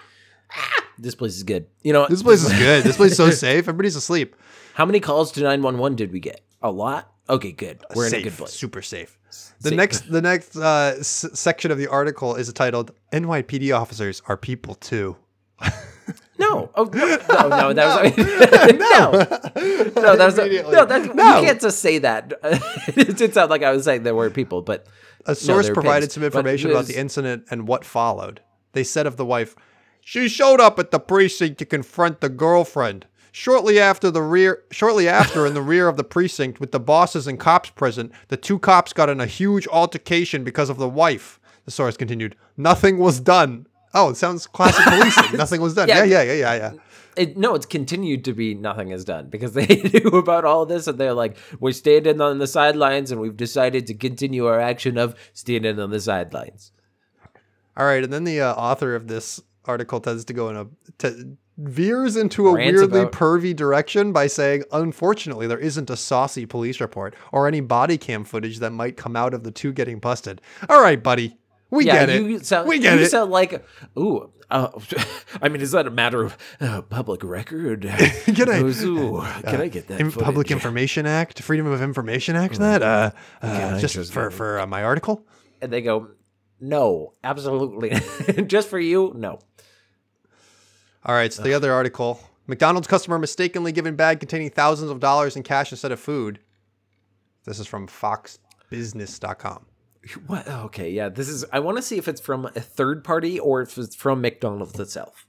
This place is good. You know, This place is good. This place is so safe. Everybody's asleep. how many calls to 911 did we get? A lot? Okay, good. We're safe, in a good place. super safe. The Safe. next, the next uh, s- section of the article is titled "NYPD officers are people too." No. Oh, no. No, no that was. no. No, that was. No, that, No. you can't just say that. it did sound like I was saying there were people, but. A source were provided pigs. some information it about the incident and what followed. They said of the wife, "She showed up at the precinct to confront the girlfriend." Shortly after the rear, shortly after, in the rear of the precinct, with the bosses and cops present, the two cops got in a huge altercation because of the wife. The source continued, "Nothing was done." Oh, it sounds classic policing. Nothing was done. Yeah, Yeah. yeah, yeah, yeah, yeah. It, no, it's continued to be nothing is done because they knew about all this and they're like, we're standing on the sidelines and we've decided to continue our action of standing on the sidelines. All right, and then the uh, author of this article tends to go in a t- veers into a Rants weirdly about- pervy direction by saying, unfortunately, there isn't a saucy police report or any body cam footage that might come out of the two getting busted. All right, buddy. We yeah, get you it. sound, we get you it. sound like, ooh, uh, I mean, is that a matter of uh, public record? Can I- ooh, can I get that? In- Public? Information Act, Freedom of Information Act, that uh, uh just for for uh, my article. And they go, no, absolutely, just for you, no. All right, so the other article: McDonald's customer mistakenly given bag containing thousands of dollars in cash instead of food. This is from FoxBusiness.com. What? Okay, yeah. This is. I want to see if it's from a third party or if it's from McDonald's itself.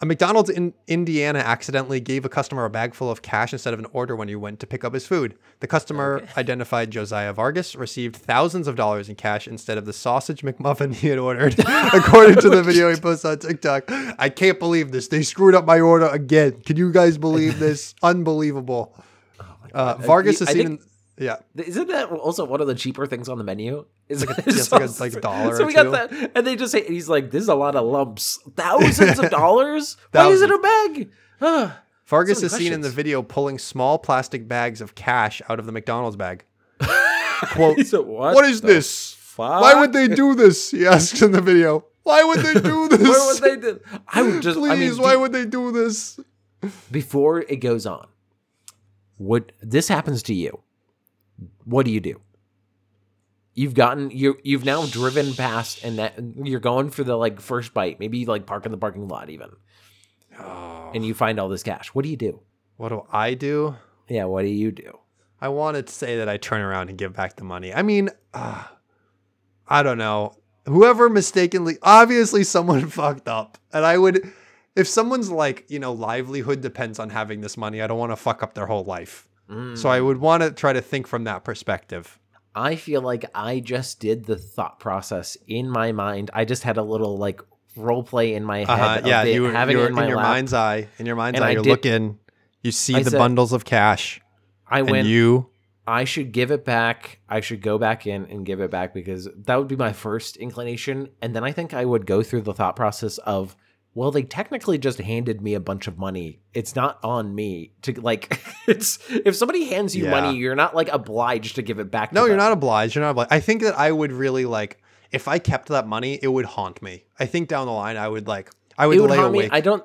A McDonald's in Indiana accidentally gave a customer a bag full of cash instead of an order when he went to pick up his food. The customer, identified Josiah Vargas, received thousands of dollars in cash instead of the sausage McMuffin he had ordered, according to the video he posted on TikTok. I can't believe this. They screwed up my order again. Can you guys believe this? Unbelievable. Uh, Vargas is seen. Yeah. Isn't that also one of the cheaper things on the menu? Is like it's like a- like a dollar So or we got that, and they just say he's like, "This is a lot of lumps, thousands of dollars. Why is it a bag?" Vargas So is seen in the video pulling small plastic bags of cash out of the McDonald's bag. Quote, said, what? What is this? fuck? Why would they do this? He asks in the video. Why would they do this? Why would they do? I would just. Please, I mean, why do- would they do this? before it goes on, would this happens to you? What do you do? You've gotten you you've now driven past and that you're going for the like first bite, maybe like park in the parking lot even, and you find all this cash. What do you do? What do I do? Yeah, what do you do? I wanted to say that I turn around and give back the money. I mean, uh, I don't know. Whoever mistakenly, obviously someone fucked up. And I would, if someone's like, you know, livelihood depends on having this money, I don't want to fuck up their whole life. So I would want to try to think from that perspective. I feel like I just did the thought process in my mind. I just had a little like role play in my head. Uh-huh. Yeah, you were, having you it were in in, my your lap. mind's eye. In your mind's And eye, I you're did- looking. You see I the said- bundles of cash, I and went. you. I should give it back. I should go back in and give it back because that would be my first inclination. And then I think I would go through the thought process of, well, they technically just handed me a bunch of money. It's not on me to like. It's if somebody hands you Yeah. money, you're not like obliged to give it back. No, you're not obliged. You're not obliged. I think that I would really like if I kept that money, it would haunt me. I think down the line, I would like I would, would lay haunt me. awake. I don't.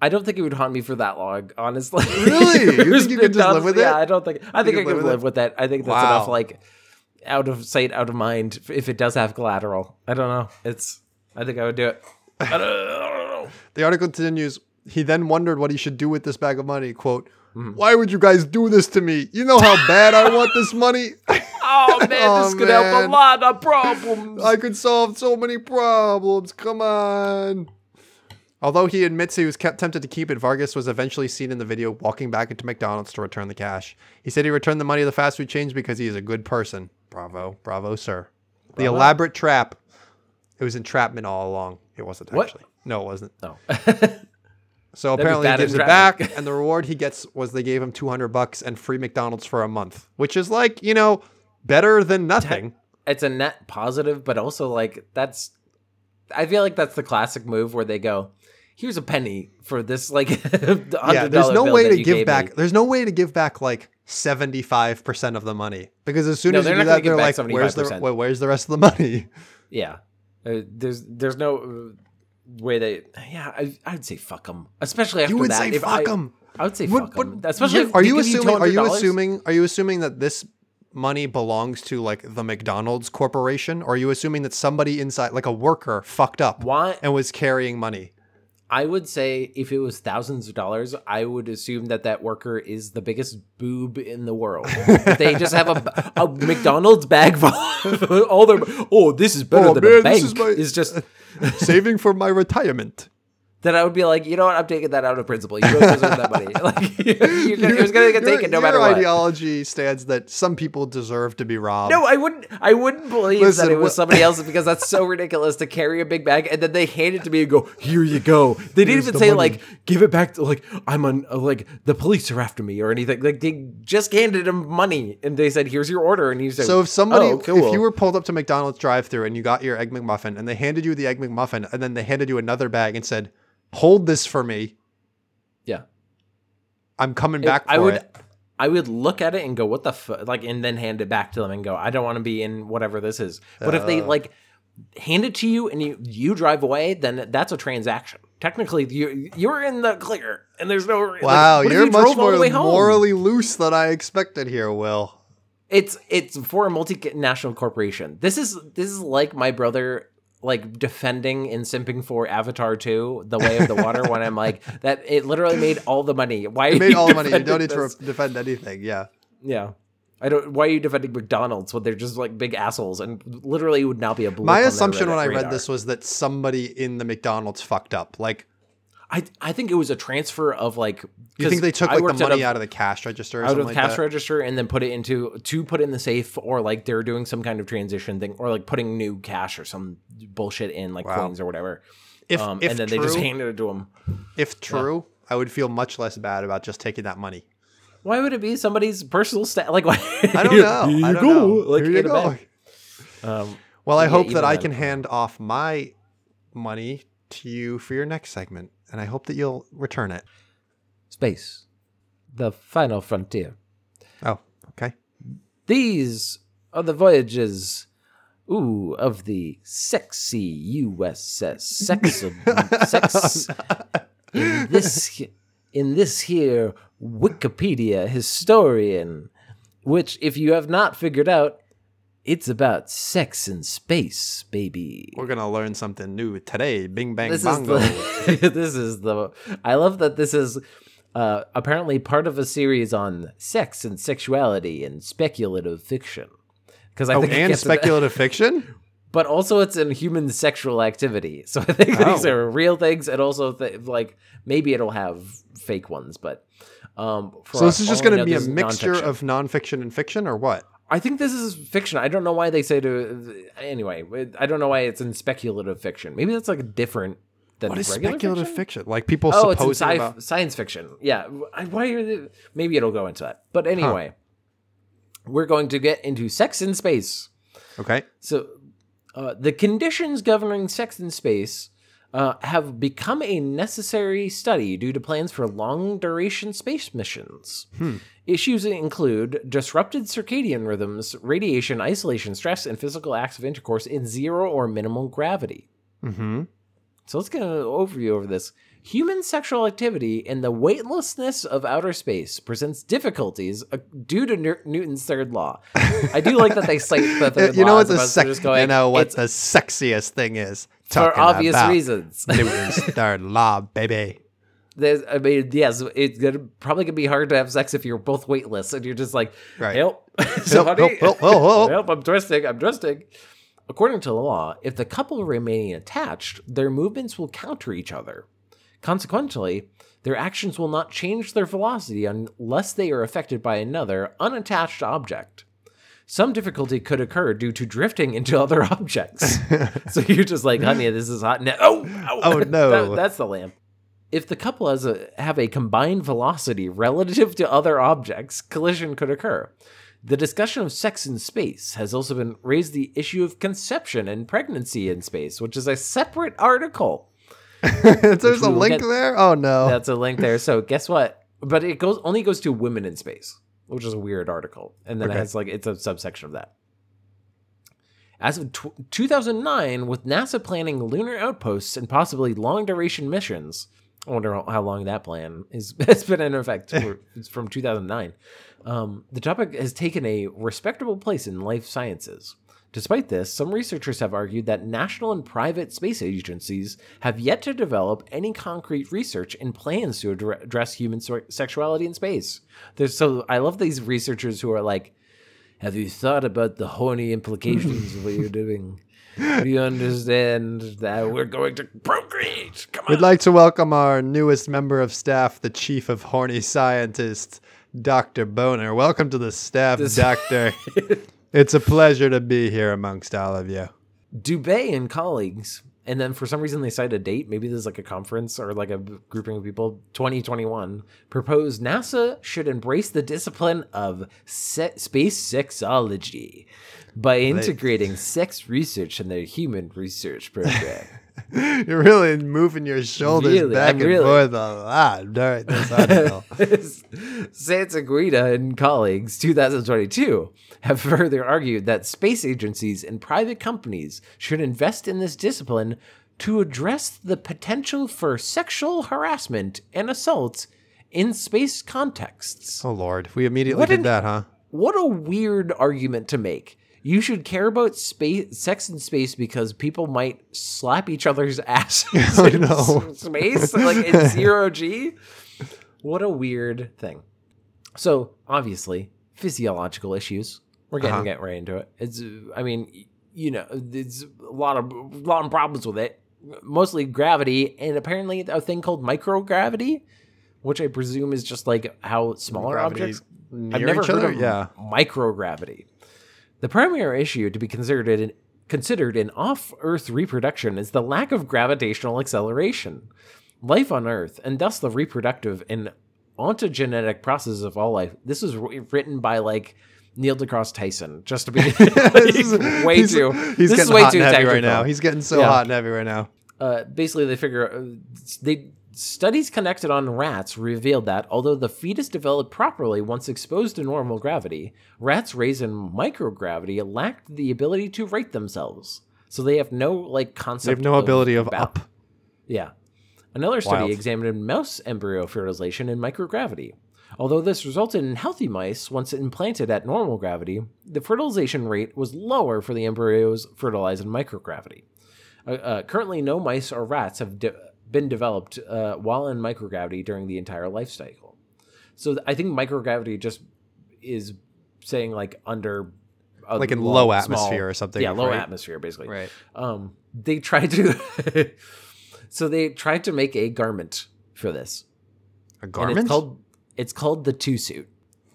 I don't think it would haunt me for that long, honestly. Really? You think you could just live with it? Yeah, I don't think. I think I could live with live with that. I think that's Wow. enough. Like out of sight, out of mind. If it does have collateral, I don't know. It's. I think I would do it. I don't, I don't know. the article continues. He then wondered what he should do with this bag of money. "Quote: Mm-hmm. Why would you guys do this to me? You know how bad I want this money. Oh man, Oh, this could help a lot of problems. I could solve so many problems. Come on." Although he admits he was kept tempted to keep it, Vargas was eventually seen in the video walking back into McDonald's to return the cash. He said he returned the money to the fast food chains because he is a good person. Bravo, bravo, sir. The elaborate trap. It was entrapment all along. It wasn't What? actually. No, it wasn't. no. So apparently he gives it back, and the reward he gets was they gave him 200 bucks and free McDonald's for a month, which is like, you know, better than nothing. it's a net positive, but also like that's. I feel like that's the classic move where they go, "Here's a penny for this like Yeah, there's no way to give back. me." There's no way to give back like 75% of the money because as soon No, as you do that, they're like, "Where's the 75%. where's the rest of the money?" Yeah, uh, there's there's no way they. Yeah, I, I'd say fuck them, especially after You would that. say If fuck them. I would say What- fuck them, especially. are you assuming? Are you assuming? Are you assuming that this money belongs to like the McDonald's corporation, or are you assuming that somebody inside, like a worker, fucked up Why? and was carrying money? I would say if it was thousands of dollars, I would assume that that worker is the biggest boob in the world. If they just have a, a McDonald's bag full of all their. Oh, this is better Oh, than man, a this bank. is my- Is just Saving for my retirement. That I would be like, you know what? I'm taking that out of principle. You don't deserve that money. Like you're gonna, it was gonna get taken no your matter what. ideology stands that some people deserve to be robbed. No, I wouldn't. I wouldn't believe Listen, that it was somebody else because that's so ridiculous to carry a big bag and then they hand it to me and go, "Here you go." They didn't Here's even the say money. like, "Give it back." To, like I'm on. uh, Like the police are after me or anything. Like they just handed him money and they said, "Here's your order." And he said, So if somebody, oh, cool. if you were pulled up to McDonald's drive-through and you got your egg McMuffin and they handed you the egg McMuffin and then they handed you another bag and said, hold this for me. Yeah. I'm coming back for I would it. I would look at it and go, "What the fuck?" Like, and then hand it back to them and go, "I don't want to be in whatever this is." But if they Uh. like hand it to you and you you drive away, then that's a transaction. Technically, you you're in the clear, and there's no. Wow, if you're you much more morally loose than I expected here, Will. It's it's for a multinational corporation. This is this is like my brother like defending and simping for Avatar 2, The Way of the Water, when I'm like that it literally made all the money. Why You made all the money. You don't need to this? re- defend anything. Yeah. Yeah. I don't why are you defending McDonald's when they're just like big assholes and literally would now be a My assumption when I radar. read this was that somebody in the McDonald's fucked up. Like, I I think it was a transfer of like you think they took I like the money a- out of the cash register or out of the like cash that? register and then put it into to put in the safe or like they're doing some kind of transition thing or like putting new cash or some bullshit in like Wow. coins or whatever. If, um, if and then true, they just handed it to him. if true, I would feel much less bad about just taking that money. Why would it be somebody's personal stat? Like, why? I don't know. Here I you don't go. know. Like, Here you go. Um, Well, I Yeah, hope that I can hand off my money to you for your next segment, and I hope that you'll return it. space, the final frontier. Oh, okay. These are the voyages, ooh, of the sexy USS Sex. sex in this in this here Wikipedia historian, which, if you have not figured out, it's about sex in space, baby. We're gonna learn something new today. Bing bang This is bongo. the. this is the. I love that this is. Uh, apparently part of a series on sex and sexuality and speculative fiction. Because I oh, think and gets to that- speculative fiction. but also it's in human sexual activity. So I think these Oh. are real things, and also th- like maybe it'll have fake ones, but um. For So this is just going to be a is mixture nonfiction. of nonfiction and fiction, or what? I think this is fiction. I don't know why they say to. Anyway, I don't know why it's in speculative fiction. Maybe that's like different than What is speculative fiction. fiction? Like people Oh, it's in sci- about. science fiction. Yeah. I- Why are they, maybe it'll go into that. But anyway, we're going to get into sex in space. Okay. So, uh, the conditions governing sex in space uh, have become a necessary study due to plans for long duration space missions. Issues include disrupted circadian rhythms, radiation, isolation, stress, and physical acts of intercourse in zero or minimal gravity. Mm-hmm. So let's get an overview over this. Human sexual activity in the weightlessness of outer space presents difficulties uh, due to New- Newton's third law. I do like that they cite the third You know law what as the opposed to sex? just going, you know what the sexiest thing is? for obvious reasons. Newton's third law, baby. There's, I mean, yes, it's gonna probably gonna be hard to have sex if you're both weightless and you're just like, Right. help, so Help, help, help, help, help. help, I'm twisting, I'm twisting. According to the law, if the couple remain attached, their movements will counter each other. Consequently, their actions will not change their velocity unless they are affected by another unattached object. Some difficulty could occur due to drifting into other objects. so you're just like, honey, this is hot. Now, oh, ow. Oh, no. That- that's the lamp. If the couple has a, have a combined velocity relative to other objects, collision could occur. The discussion of sex in space has also been raised the issue of conception and pregnancy in space, which is a separate article. There's a link get- there. Oh no. That's a link there. So guess what? But it goes only goes to women in space, which is a weird article, and then Okay. it has like it's a subsection of that. As of tw 2009, with NASA planning lunar outposts and possibly long duration missions, I wonder how- how long that plan is has been in effect. For, it's from 2009. Um, the topic has taken a respectable place in life sciences. Despite this, some researchers have argued that national and private space agencies have yet to develop any concrete research and plans to addre- address human se- sexuality in space. There's so I love these researchers who are like, "Have you thought about the horny implications of what you're doing? Do you understand that we're going to procreate? Come on." We'd like to welcome our newest member of staff, the chief of horny scientists, Dr. Boner. Welcome to the staff, This- Doctor. it's a pleasure to be here amongst all of you. Dubé and colleagues, and then for some reason they cite a date. Maybe there's like a conference or like a grouping of people. 2021 proposed NASA should embrace the discipline of se- space sexology by integrating sex research in their human research program. You're really moving your shoulders Really, back I'm and really- forth a lot during this article. Santaguida and colleagues, 2022, have further argued that space agencies and private companies should invest in this discipline to address the potential for sexual harassment and assaults in space contexts. oh Lord, we immediately What did an- that, huh? What a weird argument to make. You should care about space, sex in space because people might slap each other's asses in space, like in zero G. What a weird thing. So obviously, physiological issues. We're getting Uh-huh. get right into it. It's, I mean, you know, there's a lot of a lot of problems with it. Mostly gravity, and apparently a thing called microgravity, which I presume is just like how smaller Gravity objects near I've never each heard other? of Yeah. microgravity. The primary issue to be considered in, considered in off-Earth reproduction is the lack of gravitational acceleration. Life on Earth, and thus the reproductive and ontogenetic process of all life. This was written by like Neil deGrasse Tyson, just to be like, way he's, too. He's this getting is way hot too and heavy technical. right now. He's getting so Yeah. hot and heavy right now. uh, basically they figure uh, they studies conducted on rats revealed that although the fetus developed properly once exposed to normal gravity, rats raised in microgravity lacked the ability to right themselves. So they have no like concept. They have no ability of up. Yeah. Another study Wild. examined mouse embryo fertilization in microgravity. Although this resulted in healthy mice once implanted at normal gravity, the fertilization rate was lower for the embryos fertilized in microgravity. Uh, uh, currently, no mice or rats have de- been developed uh, while in microgravity during the entire life cycle. So th- I think microgravity just is saying like under a Like in low- low small- atmosphere or something, Yeah, low right? atmosphere basically Right. um, they tried to so they tried to make a garment for this A and garment? it's called it's called the two suit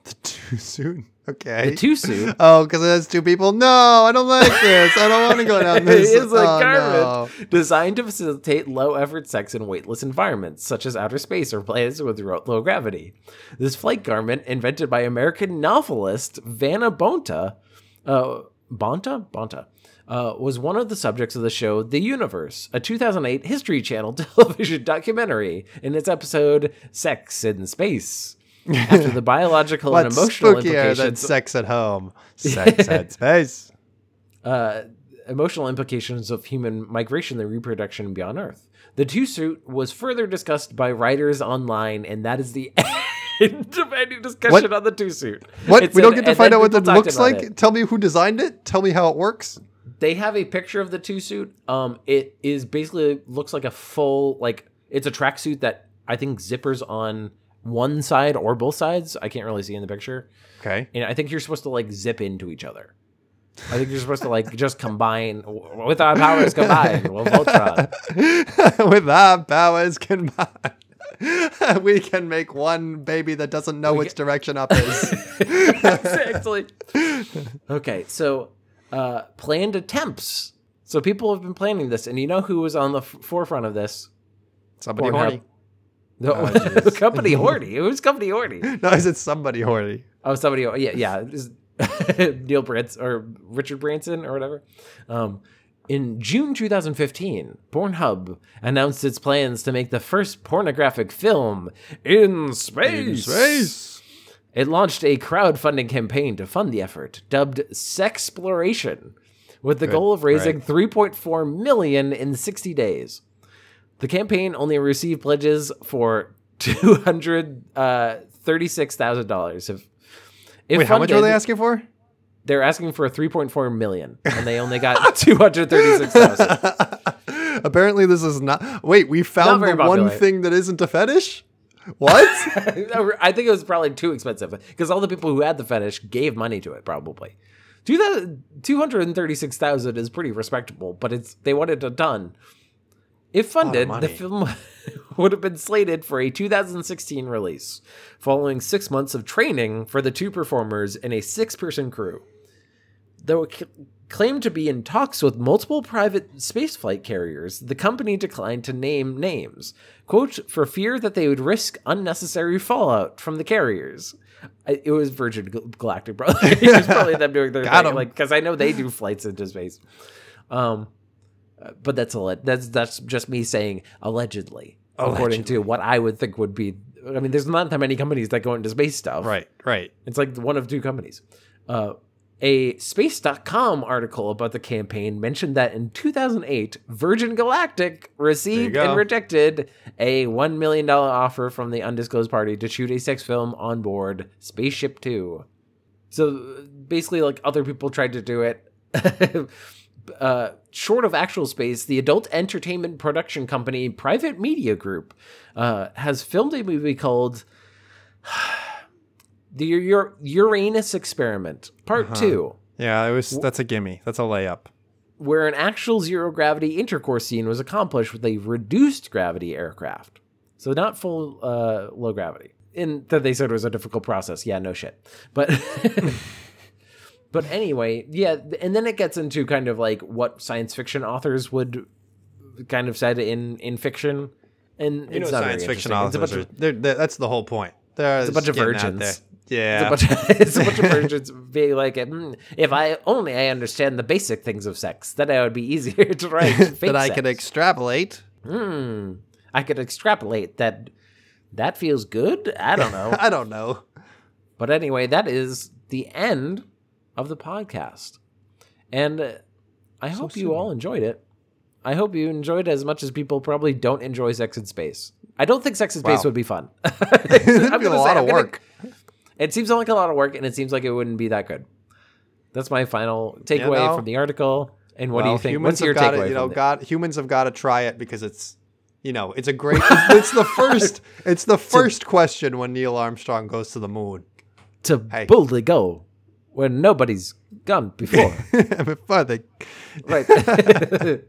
the two suit. Okay. the two suit Oh, because it has two people. No, I don't like this. I don't want to go down this. is a oh, garment no. designed to facilitate low effort sex in weightless environments such as outer space or planets with low gravity this flight garment invented by american novelist vanna bonta uh, bonta bonta uh, was one of the subjects of the show The Universe, a 2008 History Channel television documentary in its episode Sex in Space. After the biological and emotional spookier than implications sex at home? Sex at space. uh, emotional implications of human migration and reproduction beyond Earth. The two suit was further discussed by writers online, and that is the end of any discussion What? on the two suit. What? It we don't get to find out what it looks like. it. Tell me who designed it. Tell me how it works. They have a picture of the two suit. Um, it is basically looks like a full like it's a tracksuit that I think zippers on one side or both sides. I can't really see in the picture. Okay. And I think you're supposed to like zip into each other. I think you're supposed to like just combine with our powers combined. We'll Voltron. With our powers combined, we can make one baby that doesn't know which direction up is. exactly. Okay, so uh, planned attempts. So people have been planning this, and you know who was on the f- forefront of this? Somebody Pornhub. horny. Oh, jeez. company Horty. Who's company Horty? No, I said somebody horny. Oh, somebody. Yeah, yeah. Neil Brits or Richard Branson or whatever. Um, in June 2015, Pornhub announced its plans to make the first pornographic film in space. In Space. It launched a crowdfunding campaign to fund the effort, dubbed Sexploration, with the goal of raising 3.4 million in 60 days. The campaign only received pledges for two hundred uh, thirty-six thousand dollars. If, if Wait, how much are they asking for? They're asking for three point four million, and they only got two hundred thirty-six thousand. Apparently, this is not. Wait, we found the one thing that isn't a fetish. What? I think it was probably too expensive because all the people who had the fetish gave money to it. Probably two hundred thirty-six thousand is pretty respectable, but it's they wanted a done. If funded, the film would have been slated for a 2016 release, following six months of training for the two performers and a six-person crew. Though it claimed to be in talks with multiple private spaceflight carriers. The company declined to name names, quote, for fear that they would risk unnecessary fallout from the carriers. I- It was Virgin Galactic, bro. it was probably them doing their Got thing, 'em. like because I know they do flights into space. Um, uh, but that's a that's that's just me saying allegedly, according to what I would think would be. I mean, there's not that many companies that go into space stuff. Right, right. It's like one of two companies. Uh, a Space.com article about the campaign mentioned that in 2008, Virgin Galactic received and rejected a $1 million offer from the undisclosed party to shoot a sex film on board Spaceship Two. So basically, like other people tried to do it. uh, short of actual space, the adult entertainment production company Private Media Group uh, has filmed a movie called the Ur- Uranus Experiment Part Two, Yeah, it was. That's a gimme. That's a layup. where an actual zero gravity intercourse scene was accomplished with a reduced gravity aircraft, so not full uh, low gravity. And that they said it was a difficult process. Yeah, no shit. But but anyway, yeah, and then it gets into kind of like what science fiction authors would kind of said in in fiction. And You know, it's not science fiction authors. It's a bunch are, of- they're, they're- that's the whole point. They're It's a bunch of virgins. Yeah. It's a bunch of, it's a bunch of virgins being like, "Hmm, if I only I understand the basic things of sex, then I would be easier to write. that I sex. could extrapolate. Hmm. I could extrapolate that. That feels good. I don't know. I don't know. but anyway, that is the end of the podcast, and uh, I hope you all enjoyed it. I hope you enjoyed it as much as people probably don't enjoy Sex in Space. I don't think Sex in Space Wow. would be fun. It'd I'm be a lot say- of I'm gonna- work. It seems like a lot of work, and it seems like it wouldn't be that good. That's my final takeaway know, from the article. And what do you think? Humans What's your have got takeaway? to, you know? God, humans have got to try it because it's, you know, it's a great. It's, the first. It's the first question when Neil Armstrong goes to the moon. to Hey. boldly go where nobody's gone before. Before they, right.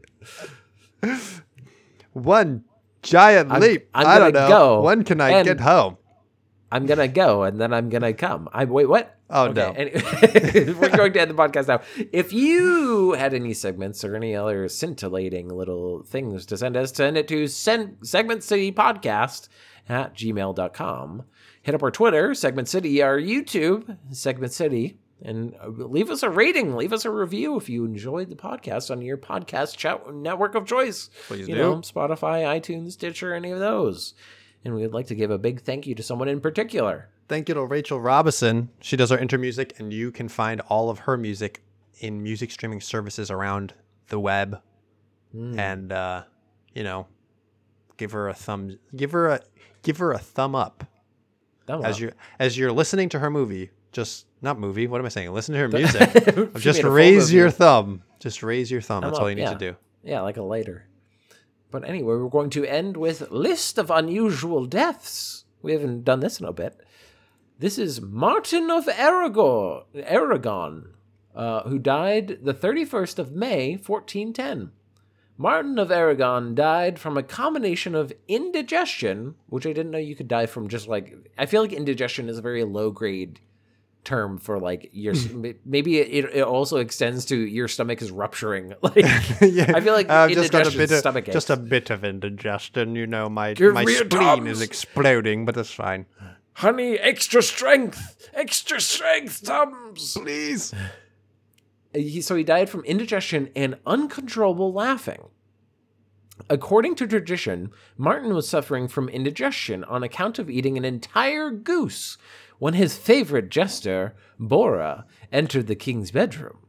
one giant I'm- leap. I'm I don't gonna know. go when can I get home? I'm gonna go and then I'm gonna come. I wait, what? Oh, no. Anyway, we're going to end the podcast now. If you had any segments or any other scintillating little things to send us, send it to send segment city podcast at gmail.com. Hit up our Twitter, Segment City, our YouTube, Segment City, and uh, leave us a rating, leave us a review if you enjoyed the podcast on your podcast chat network of choice. Please you do. know, Spotify, iTunes, Stitcher, any of those. And we would like to give a big thank you to someone in particular. Thank you to Rachel Robison. She does our intermusic, and you can find all of her music in music streaming services around the web. Hmm. And uh, you know, give her a thumb. Give her a give her a thumb up That as one. you as you're listening to her movie. Just not movie. What am I saying? Listen to her music. Just made a full raise your thumb. Just raise your thumb. Thumb That's all you need yeah. to do. Yeah, like a lighter. But anyway, we're going to end with list of unusual deaths. We haven't done this in a bit. This is Martin of Aragon, Aragon, uh, who died the 31st of May, 1410. Martin of Aragon died from a combination of indigestion, which I didn't know you could die from just like I feel like indigestion is a very low grade term for like your hmm. maybe it, it also extends to your stomach is rupturing like yeah, I feel like I've just got a bit of stomach just a bit of indigestion. You know, my Give my spleen is exploding, but that's fine. honey extra strength extra strength tums Please. Uh, he, so he died from indigestion and uncontrollable laughing. According to tradition, Martin was suffering from indigestion on account of eating an entire goose when his favorite jester, Borra, entered the king's bedroom.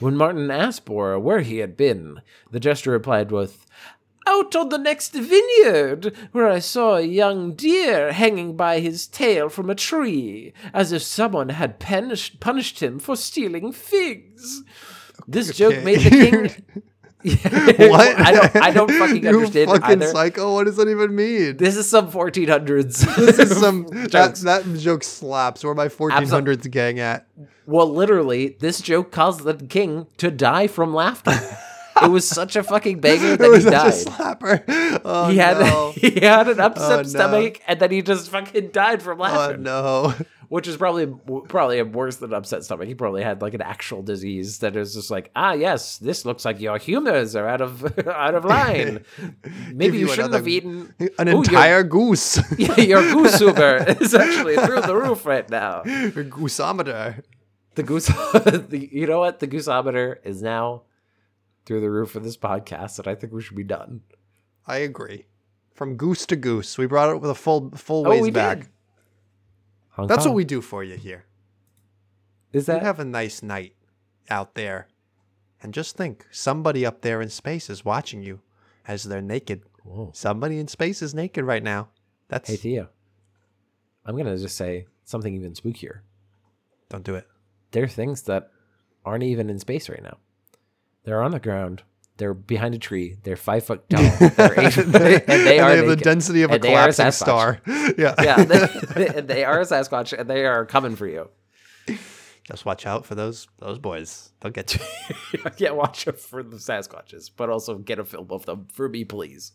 when Martin asked Borra where he had been, the jester replied with, Out on the next vineyard, where I saw a young deer hanging by his tail from a tree, as if someone had punished, punished him for stealing figs. This joke made the king. What? I don't. I don't fucking you understand fucking either. psycho. What does that even mean? This is some 1400s. This is some that, jokes. that joke slaps. Where my 1400s gang at? Well, literally, this joke caused the king to die from laughter. it was such a fucking banger It that was he oh, such died. a slapper. Oh, he had no. he had an oh, upset Oh, no. stomach, and then he just fucking died from oh, laughter. Oh no. Which is probably probably worse than upset stomach. He probably had like an actual disease that is just like, ah, yes, this looks like your humors are out of out of line. Maybe you you, shouldn't another- have eaten An Ooh, your- entire goose. Yeah, your goose super is actually through the roof right now. A gooseometer. The goose, the, you know what? The gooseometer is now through the roof of this podcast, and I think we should be done. I agree. From goose to goose, we brought it with a full full Oh, ways we back. did. Hong That's Kong. what we do for you here. is that You have a nice night out there, and just think, somebody up there in space is watching you as they're naked. Whoa. Somebody in space is naked right now. That's Hey Theo, I'm gonna just say something even spookier. don't do it. There are things that aren't even in space right now. They're on the ground. They're behind a tree. They're five foot tall. They're eight, and they are have the density of a And they collapsing star. yeah. yeah, they, they are a Sasquatch, and they are coming for you. Just watch out for those those boys. They'll get you. yeah, watch out for the Sasquatches, but also get a film of them for me, please.